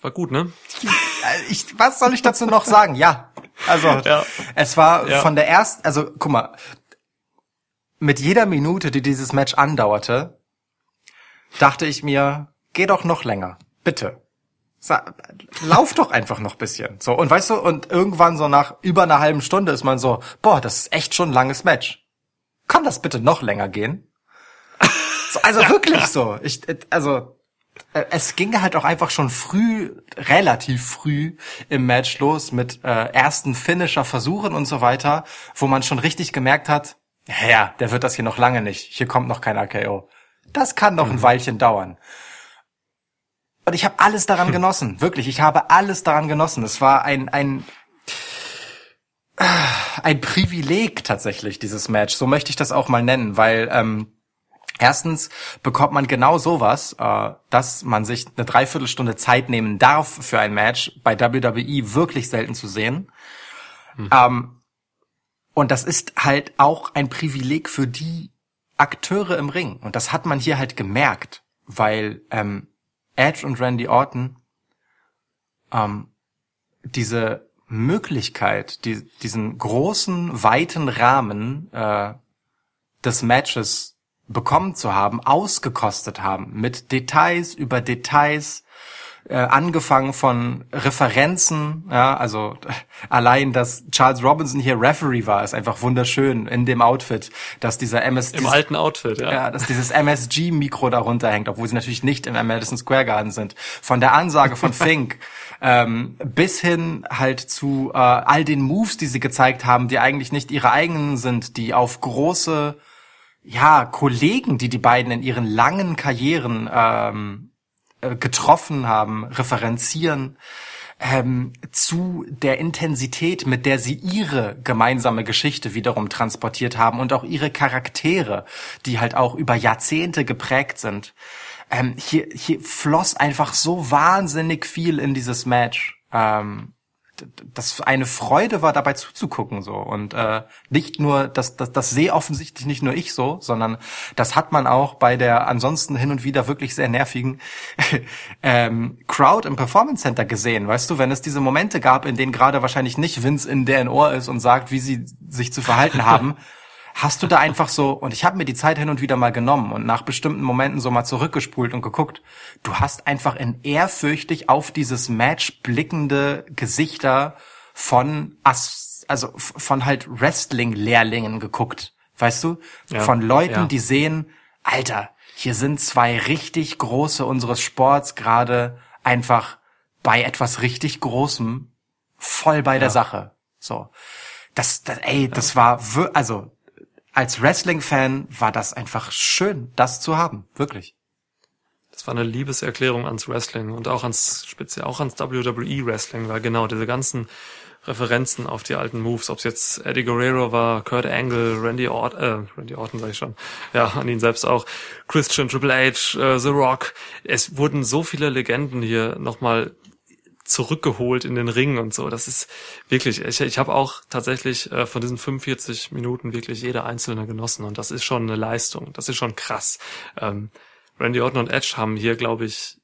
War gut, ne? Äh, Ich, was soll ich dazu noch sagen? Ja. Also, *laughs* Ja. es war Ja. von der ersten, also, guck mal, mit jeder Minute, die dieses Match andauerte, dachte ich mir, geh doch noch länger. Bitte. Lauf doch einfach noch bisschen. So, und weißt du, und irgendwann so nach über einer halben Stunde ist man so, boah, das ist echt schon ein langes Match. Kann das bitte noch länger gehen? So, also wirklich so. Ich, äh, also, äh, es ging halt auch einfach schon früh, relativ früh im Match los mit äh, ersten Finisher-Versuchen und so weiter, wo man schon richtig gemerkt hat, ja, der wird das hier noch lange nicht. Hier kommt noch kein AKO. Das kann noch ein Weilchen dauern. Und ich habe alles daran genossen, wirklich. Ich habe alles daran genossen. Es war ein ein äh, ein Privileg tatsächlich dieses Match. So möchte ich das auch mal nennen, weil ähm, Erstens bekommt man genau sowas, äh, dass man sich eine Dreiviertelstunde Zeit nehmen darf für ein Match, bei WWE wirklich selten zu sehen. Ähm, und das ist halt auch ein Privileg für die Akteure im Ring. Und das hat man hier halt gemerkt, weil ähm, Edge und Randy Orton ähm, diese Möglichkeit, die, diesen großen, weiten Rahmen äh, des Matches bekommen zu haben, ausgekostet haben, mit Details über Details, äh, angefangen von Referenzen, ja, also *laughs* allein, dass Charles Robinson hier Referee war, ist einfach wunderschön in dem Outfit, dass dieser MS Im alten Outfit, ja. ja, dass dieses MSG-Mikro darunter hängt, obwohl sie natürlich nicht im Madison Square Garden sind. Von der Ansage von *laughs* Fink ähm, bis hin halt zu äh, all den Moves, die sie gezeigt haben, die eigentlich nicht ihre eigenen sind, die auf große ja Kollegen, die die beiden in ihren langen Karrieren ähm, äh, getroffen haben, referenzieren ähm, zu der Intensität, mit der sie ihre gemeinsame Geschichte wiederum transportiert haben und auch ihre Charaktere, die halt auch über Jahrzehnte geprägt sind. Ähm, hier, hier floss einfach so wahnsinnig viel in dieses Match. Ähm, das eine Freude war, dabei zuzugucken so und äh, nicht nur das, das das sehe offensichtlich nicht nur ich so, sondern das hat man auch bei der ansonsten hin und wieder wirklich sehr nervigen *laughs* ähm, Crowd im Performance Center gesehen, weißt du, wenn es diese Momente gab, in denen gerade wahrscheinlich nicht Vince in deren Ohr ist und sagt, wie sie sich zu verhalten haben. *laughs* hast du da einfach so, und ich habe mir die Zeit hin und wieder mal genommen und nach bestimmten Momenten so mal zurückgespult und geguckt, du hast einfach in ehrfürchtig auf dieses Match blickende Gesichter von As also von halt Wrestling-Lehrlingen geguckt. Weißt du? Ja, von Leuten, ja. die sehen, Alter, hier sind zwei richtig große unseres Sports gerade einfach bei etwas richtig Großem voll bei der Sache. So. Das, das ey, das war, also, als Wrestling-Fan war das einfach schön, das zu haben. Wirklich. Das war eine Liebeserklärung ans Wrestling und auch ans, speziell auch ans WWE Wrestling, weil genau diese ganzen Referenzen auf die alten Moves, ob es jetzt Eddie Guerrero war, Kurt Angle, Randy Orton, äh, Randy Orton sage ich schon, ja, an ihn selbst auch, Christian Triple H, äh, The Rock. Es wurden so viele Legenden hier nochmal zurückgeholt in den Ring und so. Das ist wirklich, ich, ich habe auch tatsächlich äh, von diesen 45 Minuten wirklich jede einzelne genossen und das ist schon eine Leistung. Das ist schon krass. Ähm, Randy Orton und Edge haben hier, glaube ich,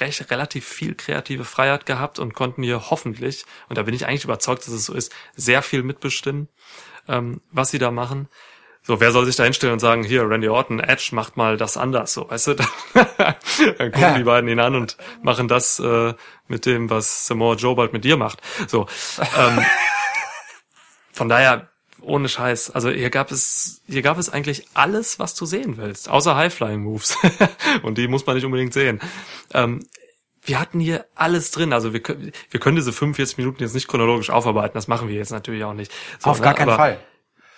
recht, relativ viel kreative Freiheit gehabt und konnten hier hoffentlich, und da bin ich eigentlich überzeugt, dass es so ist, sehr viel mitbestimmen, ähm, was sie da machen. So, wer soll sich da hinstellen und sagen, hier, Randy Orton, Edge, macht mal das anders, so, weißt du? *laughs* Dann gucken Ja. die beiden ihn an und machen das äh, mit dem, was Samoa Joe bald mit dir macht. So, ähm, *laughs* von daher, ohne Scheiß, also hier gab es, hier gab es eigentlich alles, was du sehen willst, außer High-Flying-Moves. *laughs* und die muss man nicht unbedingt sehen. Ähm, wir hatten hier alles drin. Also wir können, wir können diese 45 Minuten jetzt nicht chronologisch aufarbeiten. Das machen wir jetzt natürlich auch nicht. So, Auf ne? gar keinen Aber Fall.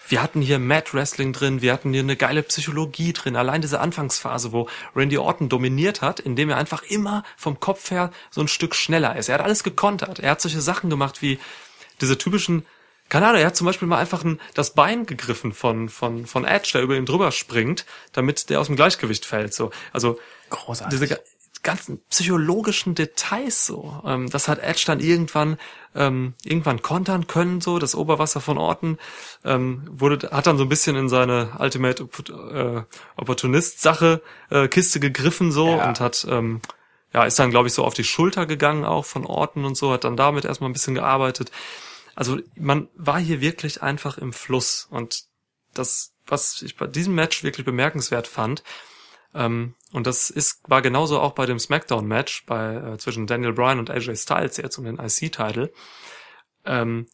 Wir hatten hier Mad Wrestling drin, wir hatten hier eine geile Psychologie drin. Allein diese Anfangsphase, wo Randy Orton dominiert hat, indem er einfach immer vom Kopf her so ein Stück schneller ist. Er hat alles gekontert. Er hat solche Sachen gemacht wie diese typischen, keine Ahnung, er hat zum Beispiel mal einfach ein, das Bein gegriffen von, von, von Edge, der über ihn drüber springt, damit der aus dem Gleichgewicht fällt. So, also Großartig. diese ganzen psychologischen Details so. Ähm, das hat Edge dann irgendwann ähm, irgendwann kontern können so. Das Oberwasser von Orten ähm, wurde hat dann so ein bisschen in seine Ultimate äh, Opportunist Sache äh, Kiste gegriffen so Ja. und hat ähm, ja ist dann glaube ich so auf die Schulter gegangen auch von Orten und so hat dann damit erstmal ein bisschen gearbeitet. Also man war hier wirklich einfach im Fluss und das was ich bei diesem Match wirklich bemerkenswert fand, ähm, und das ist, war genauso auch bei dem SmackDown-Match bei, äh, zwischen Daniel Bryan und AJ Styles jetzt um den IC-Title. Ähm,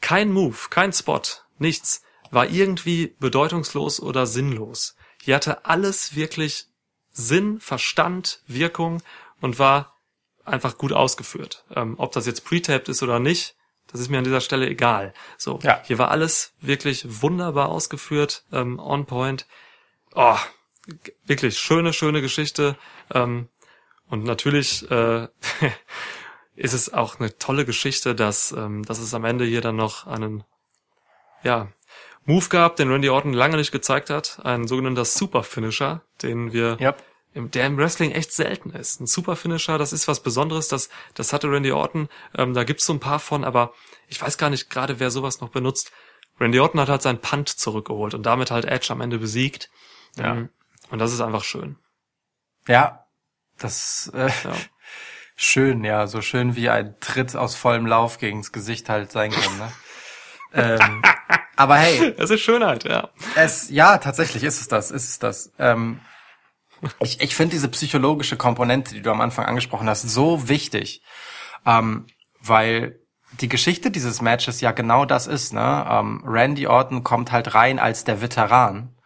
kein Move, kein Spot, nichts war irgendwie bedeutungslos oder sinnlos. Hier hatte alles wirklich Sinn, Verstand, Wirkung und war einfach gut ausgeführt. Ähm, ob das jetzt pre-taped ist oder nicht, das ist mir an dieser Stelle egal. So, Ja. hier war alles wirklich wunderbar ausgeführt, ähm, on point. Oh, wirklich schöne, schöne Geschichte. Ähm, und natürlich äh, *laughs* ist es auch eine tolle Geschichte, dass, ähm, dass es am Ende hier dann noch einen ja, Move gab, den Randy Orton lange nicht gezeigt hat. Ein sogenannter Super Finisher, den wir im, der im Wrestling echt selten ist. Ein Super Finisher, das ist was Besonderes, das, das hatte Randy Orton. Ähm, da gibt's so ein paar von, aber ich weiß gar nicht gerade, wer sowas noch benutzt. Randy Orton hat halt seinen Punt zurückgeholt und damit halt Edge am Ende besiegt. Ja. Ähm, Und das ist einfach schön. Ja. Das äh, Ja. *laughs* schön, ja, so schön wie ein Tritt aus vollem Lauf gegens Gesicht halt sein kann, ne? *laughs* ähm, aber hey, Es ist Schönheit, ja. Es, ja, tatsächlich ist es das, ist es das. Ähm, ich ich finde diese psychologische Komponente, die du am Anfang angesprochen hast, so wichtig, ähm, weil die Geschichte dieses Matches ja genau das ist. Ne? Ähm, Randy Orton kommt halt rein als der Veteran,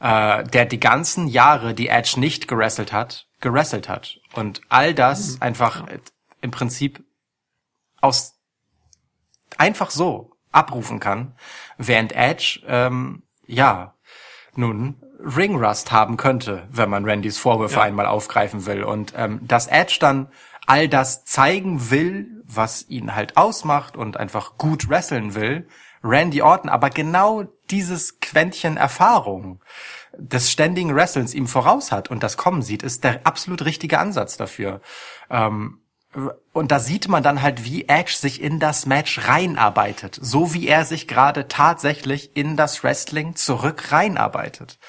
äh, der die ganzen Jahre, die Edge nicht gerasselt hat, gerasselt hat. Und all das einfach äh, im Prinzip aus einfach so abrufen kann, während Edge ähm, ja nun Ringrust haben könnte, wenn man Randys Vorwürfe Ja. einmal aufgreifen will und ähm, dass Edge dann all das zeigen will, was ihn halt ausmacht und einfach gut wresteln will, Randy Orton aber genau dieses Quäntchen Erfahrung des ständigen Wrestlens ihm voraus hat und das kommen sieht, ist der absolut richtige Ansatz dafür. Ähm, und da sieht man dann halt, wie Edge sich in das Match reinarbeitet. So wie er sich gerade tatsächlich in das Wrestling zurück reinarbeitet.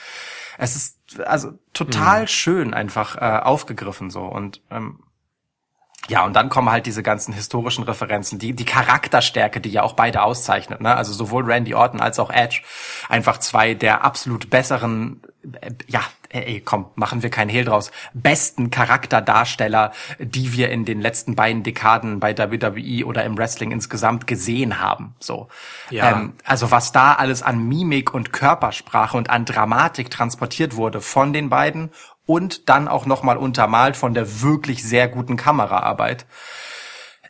Es ist also total mhm. schön einfach äh, aufgegriffen so und ähm, ja, und dann kommen halt diese ganzen historischen Referenzen, die, die Charakterstärke, die ja auch beide auszeichnet, ne? Also sowohl Randy Orton als auch Edge. Einfach zwei der absolut besseren, äh, ja, ey, komm, machen wir keinen Hehl draus, besten Charakterdarsteller, die wir in den letzten beiden Dekaden bei WWE oder im Wrestling insgesamt gesehen haben, so. Ja. Ähm, also was da alles an Mimik und Körpersprache und an Dramatik transportiert wurde von den beiden und dann auch nochmal untermalt von der wirklich sehr guten Kameraarbeit.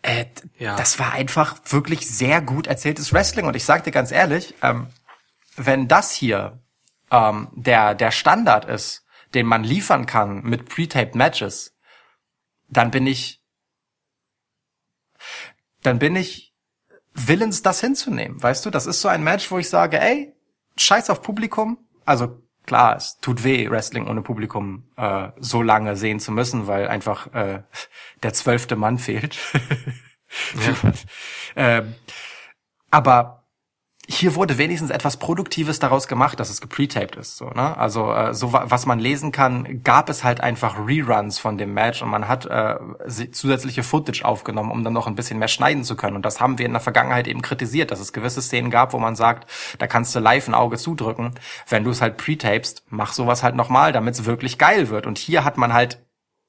Äh, ja. Das war einfach wirklich sehr gut erzähltes Wrestling. Und ich sag dir ganz ehrlich, ähm, wenn das hier ähm, der, der Standard ist, den man liefern kann mit pre-taped Matches, dann bin ich, dann bin ich willens, das hinzunehmen. Weißt du, das ist so ein Match, wo ich sage, ey, scheiß auf Publikum. Also klar, es tut weh, Wrestling ohne Publikum äh, so lange sehen zu müssen, weil einfach äh, der zwölfte Mann fehlt. *laughs* *laughs* ja. ähm, aber hier wurde wenigstens etwas Produktives daraus gemacht, dass es gepretaped ist. So, ne? Also äh, so was man lesen kann, gab es halt einfach Reruns von dem Match und man hat äh, zusätzliche Footage aufgenommen, um dann noch ein bisschen mehr schneiden zu können. Und das haben wir in der Vergangenheit eben kritisiert, dass es gewisse Szenen gab, wo man sagt, da kannst du live ein Auge zudrücken. Wenn du es halt pretapest, mach sowas halt nochmal, damit es wirklich geil wird. Und hier hat man halt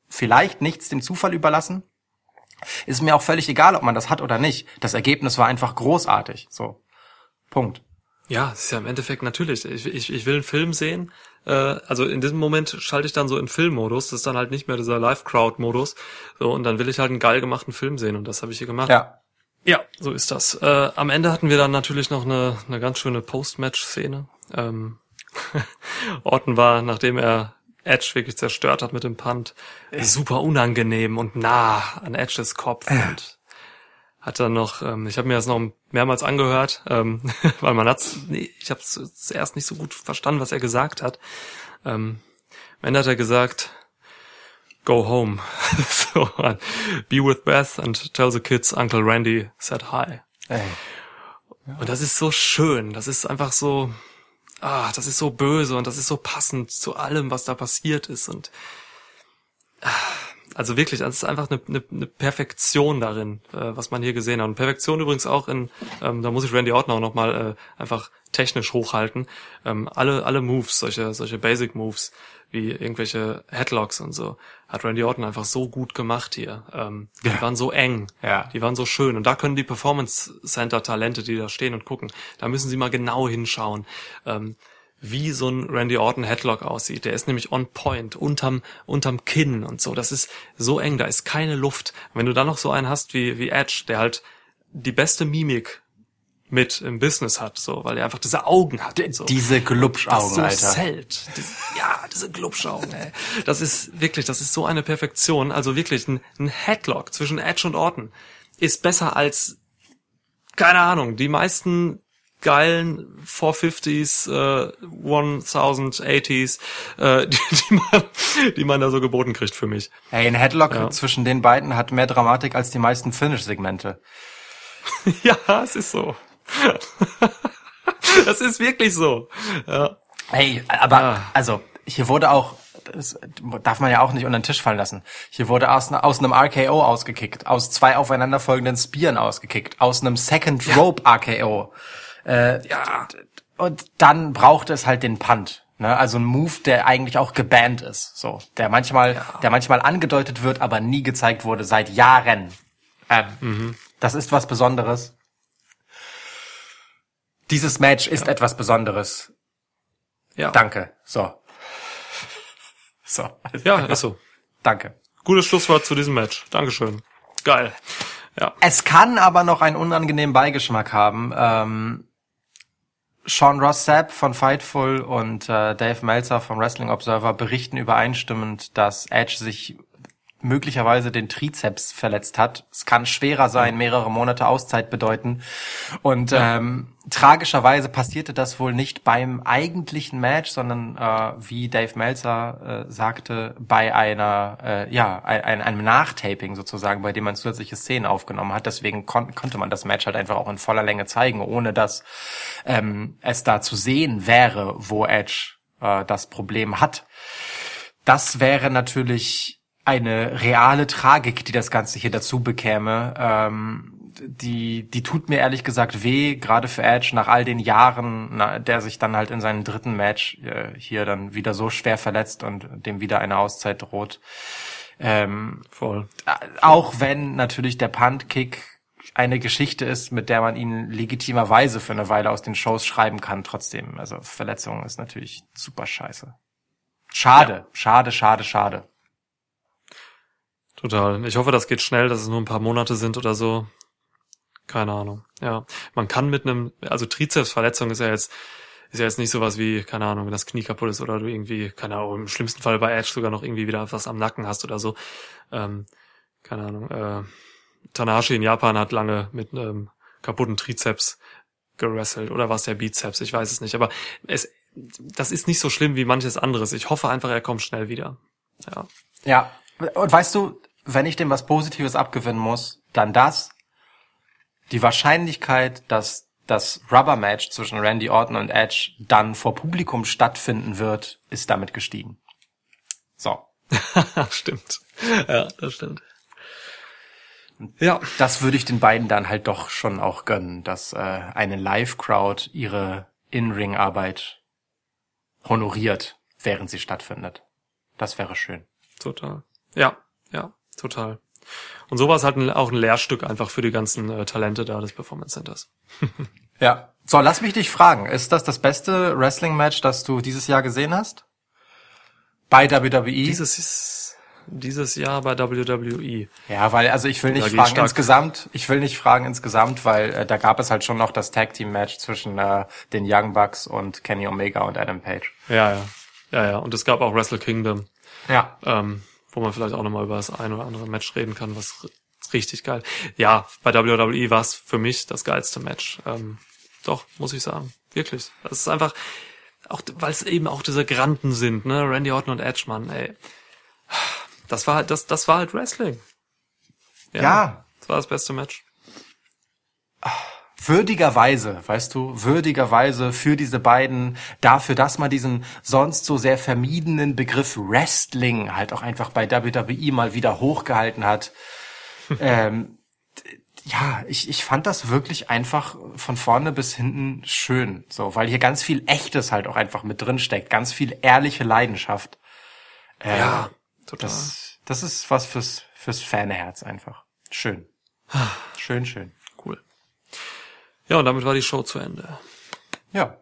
vielleicht nichts dem Zufall überlassen. Ist mir auch völlig egal, ob man das hat oder nicht. Das Ergebnis war einfach großartig. So. Punkt. Ja, ist ja im Endeffekt natürlich. Ich, ich, ich will einen Film sehen. Äh, also in diesem Moment schalte ich dann so in Filmmodus. Das ist dann halt nicht mehr dieser Live-Crowd-Modus. So, und dann will ich halt einen geil gemachten Film sehen. Und das habe ich hier gemacht. Ja. Ja, so ist das. Äh, am Ende hatten wir dann natürlich noch eine, eine ganz schöne Post-Match-Szene. Ähm, *laughs* Orton war, nachdem er Edge wirklich zerstört hat mit dem Punt, super unangenehm und nah an Edges Kopf. Und hat dann noch, ähm, ich habe mir das noch mehrmals angehört, ähm, *laughs* weil man hat's, nee, ich habe zuerst nicht so gut verstanden, was er gesagt hat. Ähm, am Ende hat er gesagt, go home, *laughs* so, be with Beth and tell the kids Uncle Randy said hi. Ey. Ja. Und das ist so schön, das ist einfach so, ah, das ist so böse und das ist so passend zu allem, was da passiert ist und ah, also wirklich, das ist einfach eine, eine, eine Perfektion darin, äh, was man hier gesehen hat. Und Perfektion übrigens auch in, ähm, da muss ich Randy Orton auch nochmal äh, einfach technisch hochhalten. Ähm, alle, alle Moves, solche, solche Basic Moves, wie irgendwelche Headlocks und so, hat Randy Orton einfach so gut gemacht hier. Ähm, die ja. waren so eng, ja. die waren so schön. Und da können die Performance Center Talente, die da stehen und gucken, da müssen sie mal genau hinschauen. Ähm, wie so ein Randy Orton Headlock aussieht. Der ist nämlich on point, unterm, unterm Kinn und so. Das ist so eng, da ist keine Luft. Und wenn du dann noch so einen hast wie, wie Edge, der halt die beste Mimik mit im Business hat, so, weil er einfach diese Augen hat. Und so. Diese Glubschaugen, so Alter. Zelt. Diese, ja, diese Glubschaugen, ey. Das ist wirklich, das ist so eine Perfektion. Also wirklich ein, ein Headlock zwischen Edge und Orton ist besser als keine Ahnung, die meisten geilen 450s, äh, 1080s, äh, *laughs* die, die, man, die man da so geboten kriegt für mich. Ey, ein Headlock ja. zwischen den beiden hat mehr Dramatik als die meisten Finish-Segmente. *laughs* ja, es ist so. *laughs* das ist wirklich so. Ja. Hey, aber ja. also hier wurde auch das darf man ja auch nicht unter den Tisch fallen lassen. Hier wurde aus, aus einem RKO ausgekickt, aus zwei aufeinanderfolgenden Spieren ausgekickt, aus einem Second Rope RKO. Äh, ja. Und dann braucht es halt den Punt. Ne? Also ein Move, der eigentlich auch gebannt ist. So, der manchmal, ja. der manchmal angedeutet wird, aber nie gezeigt wurde seit Jahren. Ähm, mhm. Das ist was Besonderes. Dieses Match ist ja. etwas Besonderes. Ja. Danke. So. So. Ja, ist so. Danke. Gutes Schlusswort zu diesem Match. Dankeschön. Geil. Ja. Es kann aber noch einen unangenehmen Beigeschmack haben. Ähm, Sean Ross Sapp von Fightful und äh, Dave Meltzer vom Wrestling Observer berichten übereinstimmend, dass Edge sich möglicherweise den Trizeps verletzt hat. Es kann schwerer sein, mehrere Monate Auszeit bedeuten. Und ähm, tragischerweise passierte das wohl nicht beim eigentlichen Match, sondern äh, wie Dave Meltzer äh, sagte, bei einer äh, ja ein, einem Nachtaping sozusagen, bei dem man zusätzliche Szenen aufgenommen hat. Deswegen kon konnte man das Match halt einfach auch in voller Länge zeigen, ohne dass ähm, es da zu sehen wäre, wo Edge äh, das Problem hat. Das wäre natürlich eine reale Tragik, die das Ganze hier dazu bekäme. Ähm, die, die tut mir ehrlich gesagt weh, gerade für Edge nach all den Jahren, na, der sich dann halt in seinem dritten Match äh, hier dann wieder so schwer verletzt und dem wieder eine Auszeit droht. Ähm, Voll. auch wenn natürlich der Punt-Kick eine Geschichte ist, mit der man ihn legitimerweise für eine Weile aus den Shows schreiben kann, trotzdem. Also Verletzung ist natürlich super scheiße. Schade, ja. schade, schade, schade. Total. Ich hoffe, das geht schnell, dass es nur ein paar Monate sind oder so. Keine Ahnung. Ja, man kann mit einem, also Trizepsverletzung ist ja jetzt ist ja jetzt nicht sowas wie, keine Ahnung, wenn das Knie kaputt ist oder du irgendwie, keine Ahnung, im schlimmsten Fall bei Edge sogar noch irgendwie wieder was am Nacken hast oder so. Ähm, keine Ahnung. Äh, Tanahashi in Japan hat lange mit einem kaputten Trizeps gerasselt oder was der Bizeps, ich weiß es nicht. Aber es, das ist nicht so schlimm wie manches anderes. Ich hoffe einfach, er kommt schnell wieder. Ja. Ja. Und weißt du, wenn ich dem was Positives abgewinnen muss, dann das. Die Wahrscheinlichkeit, dass das Rubber Match zwischen Randy Orton und Edge dann vor Publikum stattfinden wird, ist damit gestiegen. So. *laughs* stimmt. Ja, das stimmt. Ja. Das würde ich den beiden dann halt doch schon auch gönnen, dass äh, eine Live-Crowd ihre In-Ring-Arbeit honoriert, während sie stattfindet. Das wäre schön. Total. Ja, ja, total. Und so war es halt auch ein Lehrstück einfach für die ganzen äh, Talente da des Performance Centers. *laughs* ja. So, lass mich dich fragen. Ist das das beste Wrestling-Match, das du dieses Jahr gesehen hast? Bei WWE? Dieses, dieses Jahr bei WWE. Ja, weil, also ich will nicht fragen insgesamt, ich will nicht fragen insgesamt, weil äh, da gab es halt schon noch das Tag-Team-Match zwischen äh, den Young Bucks und Kenny Omega und Adam Page. Ja, ja. Ja, ja. Und es gab auch Wrestle Kingdom. Ja. Ähm, wo man vielleicht auch nochmal über das ein oder andere Match reden kann, was richtig geil. Ja, bei WWE war es für mich das geilste Match. Ähm, doch, muss ich sagen. Wirklich. Das ist einfach, auch weil es eben auch diese Granten sind, ne? Randy Orton und Edge, Mann, ey. Das war halt, das, das war halt Wrestling. Ja. ja. Das war das beste Match. Würdigerweise, weißt du, würdigerweise für diese beiden, dafür, dass man diesen sonst so sehr vermiedenen Begriff Wrestling halt auch einfach bei WWE mal wieder hochgehalten hat. *laughs* ähm, ja, ich, ich fand das wirklich einfach von vorne bis hinten schön, so, weil hier ganz viel Echtes halt auch einfach mit drin steckt, ganz viel ehrliche Leidenschaft. Äh, ja, total. Das, das ist was fürs, fürs Fanherz einfach. Schön. schön, schön. Ja, und damit war die Show zu Ende. Ja.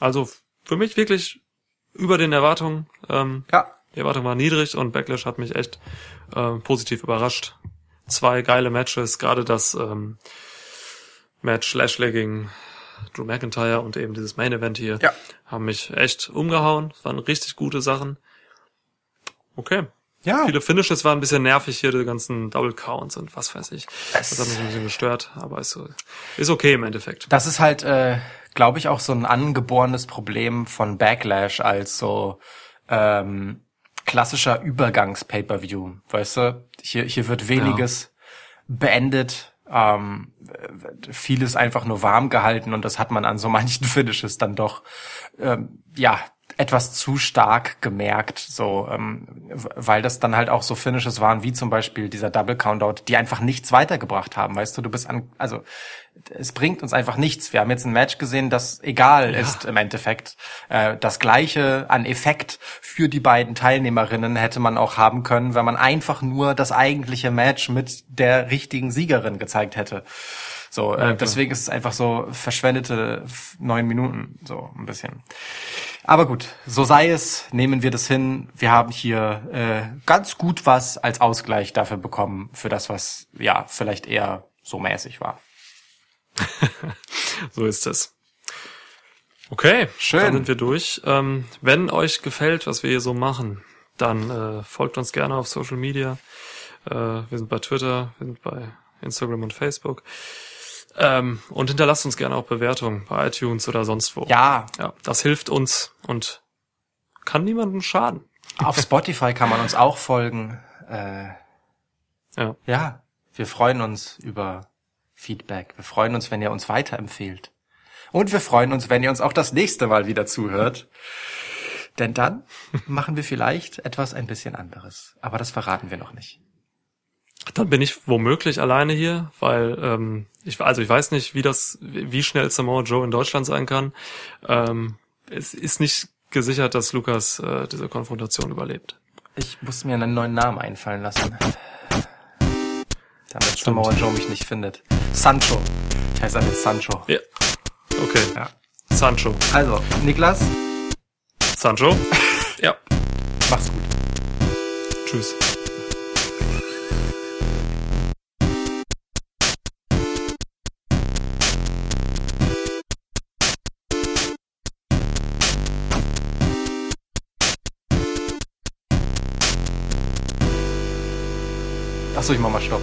Also, für mich wirklich über den Erwartungen. Ähm, ja. Die Erwartung war niedrig und Backlash hat mich echt äh, positiv überrascht zwei geile Matches, gerade das ähm, Match Lashley gegen Drew McIntyre und eben dieses Main Event hier ja. haben mich echt umgehauen. Das waren richtig gute Sachen. Okay. Ja. Viele Finishes waren ein bisschen nervig hier, die ganzen Double Counts und was weiß ich. Es das hat mich ein bisschen gestört, aber ist, ist okay im Endeffekt. Das ist halt, äh, glaube ich, auch so ein angeborenes Problem von Backlash als so ähm, klassischer Übergangs-Pay-Per-View. Weißt du, hier, hier wird weniges ja. beendet, ähm, vieles einfach nur warm gehalten und das hat man an so manchen *laughs* Finishes dann doch, ähm, ja, etwas zu stark gemerkt, so, ähm, weil das dann halt auch so Finishes waren, wie zum Beispiel dieser Double Countout, die einfach nichts weitergebracht haben, weißt du, du bist an, also es bringt uns einfach nichts. Wir haben jetzt ein Match gesehen, das egal ja. ist im Endeffekt. Äh, das gleiche an Effekt für die beiden Teilnehmerinnen hätte man auch haben können, wenn man einfach nur das eigentliche Match mit der richtigen Siegerin gezeigt hätte. So, äh, deswegen ist es einfach so verschwendete neun Minuten, so ein bisschen. Aber gut, so sei es, nehmen wir das hin. Wir haben hier äh, ganz gut was als Ausgleich dafür bekommen, für das, was ja vielleicht eher so mäßig war. *laughs* so ist es. Okay, schön. Dann sind wir durch. Ähm, wenn euch gefällt, was wir hier so machen, dann äh, folgt uns gerne auf Social Media. Äh, wir sind bei Twitter, wir sind bei Instagram und Facebook. Ähm, und hinterlasst uns gerne auch Bewertungen bei iTunes oder sonst wo. Ja, Ja, das hilft uns und kann niemandem schaden. auf Spotify kann man uns auch folgen. Äh, Ja. ja, wir freuen uns über Feedback. Wir freuen uns, wenn ihr uns weiterempfehlt. Und wir freuen uns, wenn ihr uns auch das nächste Mal wieder zuhört. Denn dann *laughs* machen wir vielleicht etwas ein bisschen anderes. Aber das verraten wir noch nicht. Dann bin ich womöglich alleine hier, weil ähm, ich also ich weiß nicht, wie das, wie schnell Samoa Joe in Deutschland sein kann. Ähm, es ist nicht gesichert, dass Lukas äh, diese Konfrontation überlebt. Ich muss mir einen neuen Namen einfallen lassen. Damit Samoa Joe mich nicht findet. Sancho. Ich heiße jetzt Sancho. Ja. Okay. Ja. Sancho. Also, Niklas, Sancho. *laughs* ja. mach's gut. Tschüss. Achso, ich mach mal Stopp.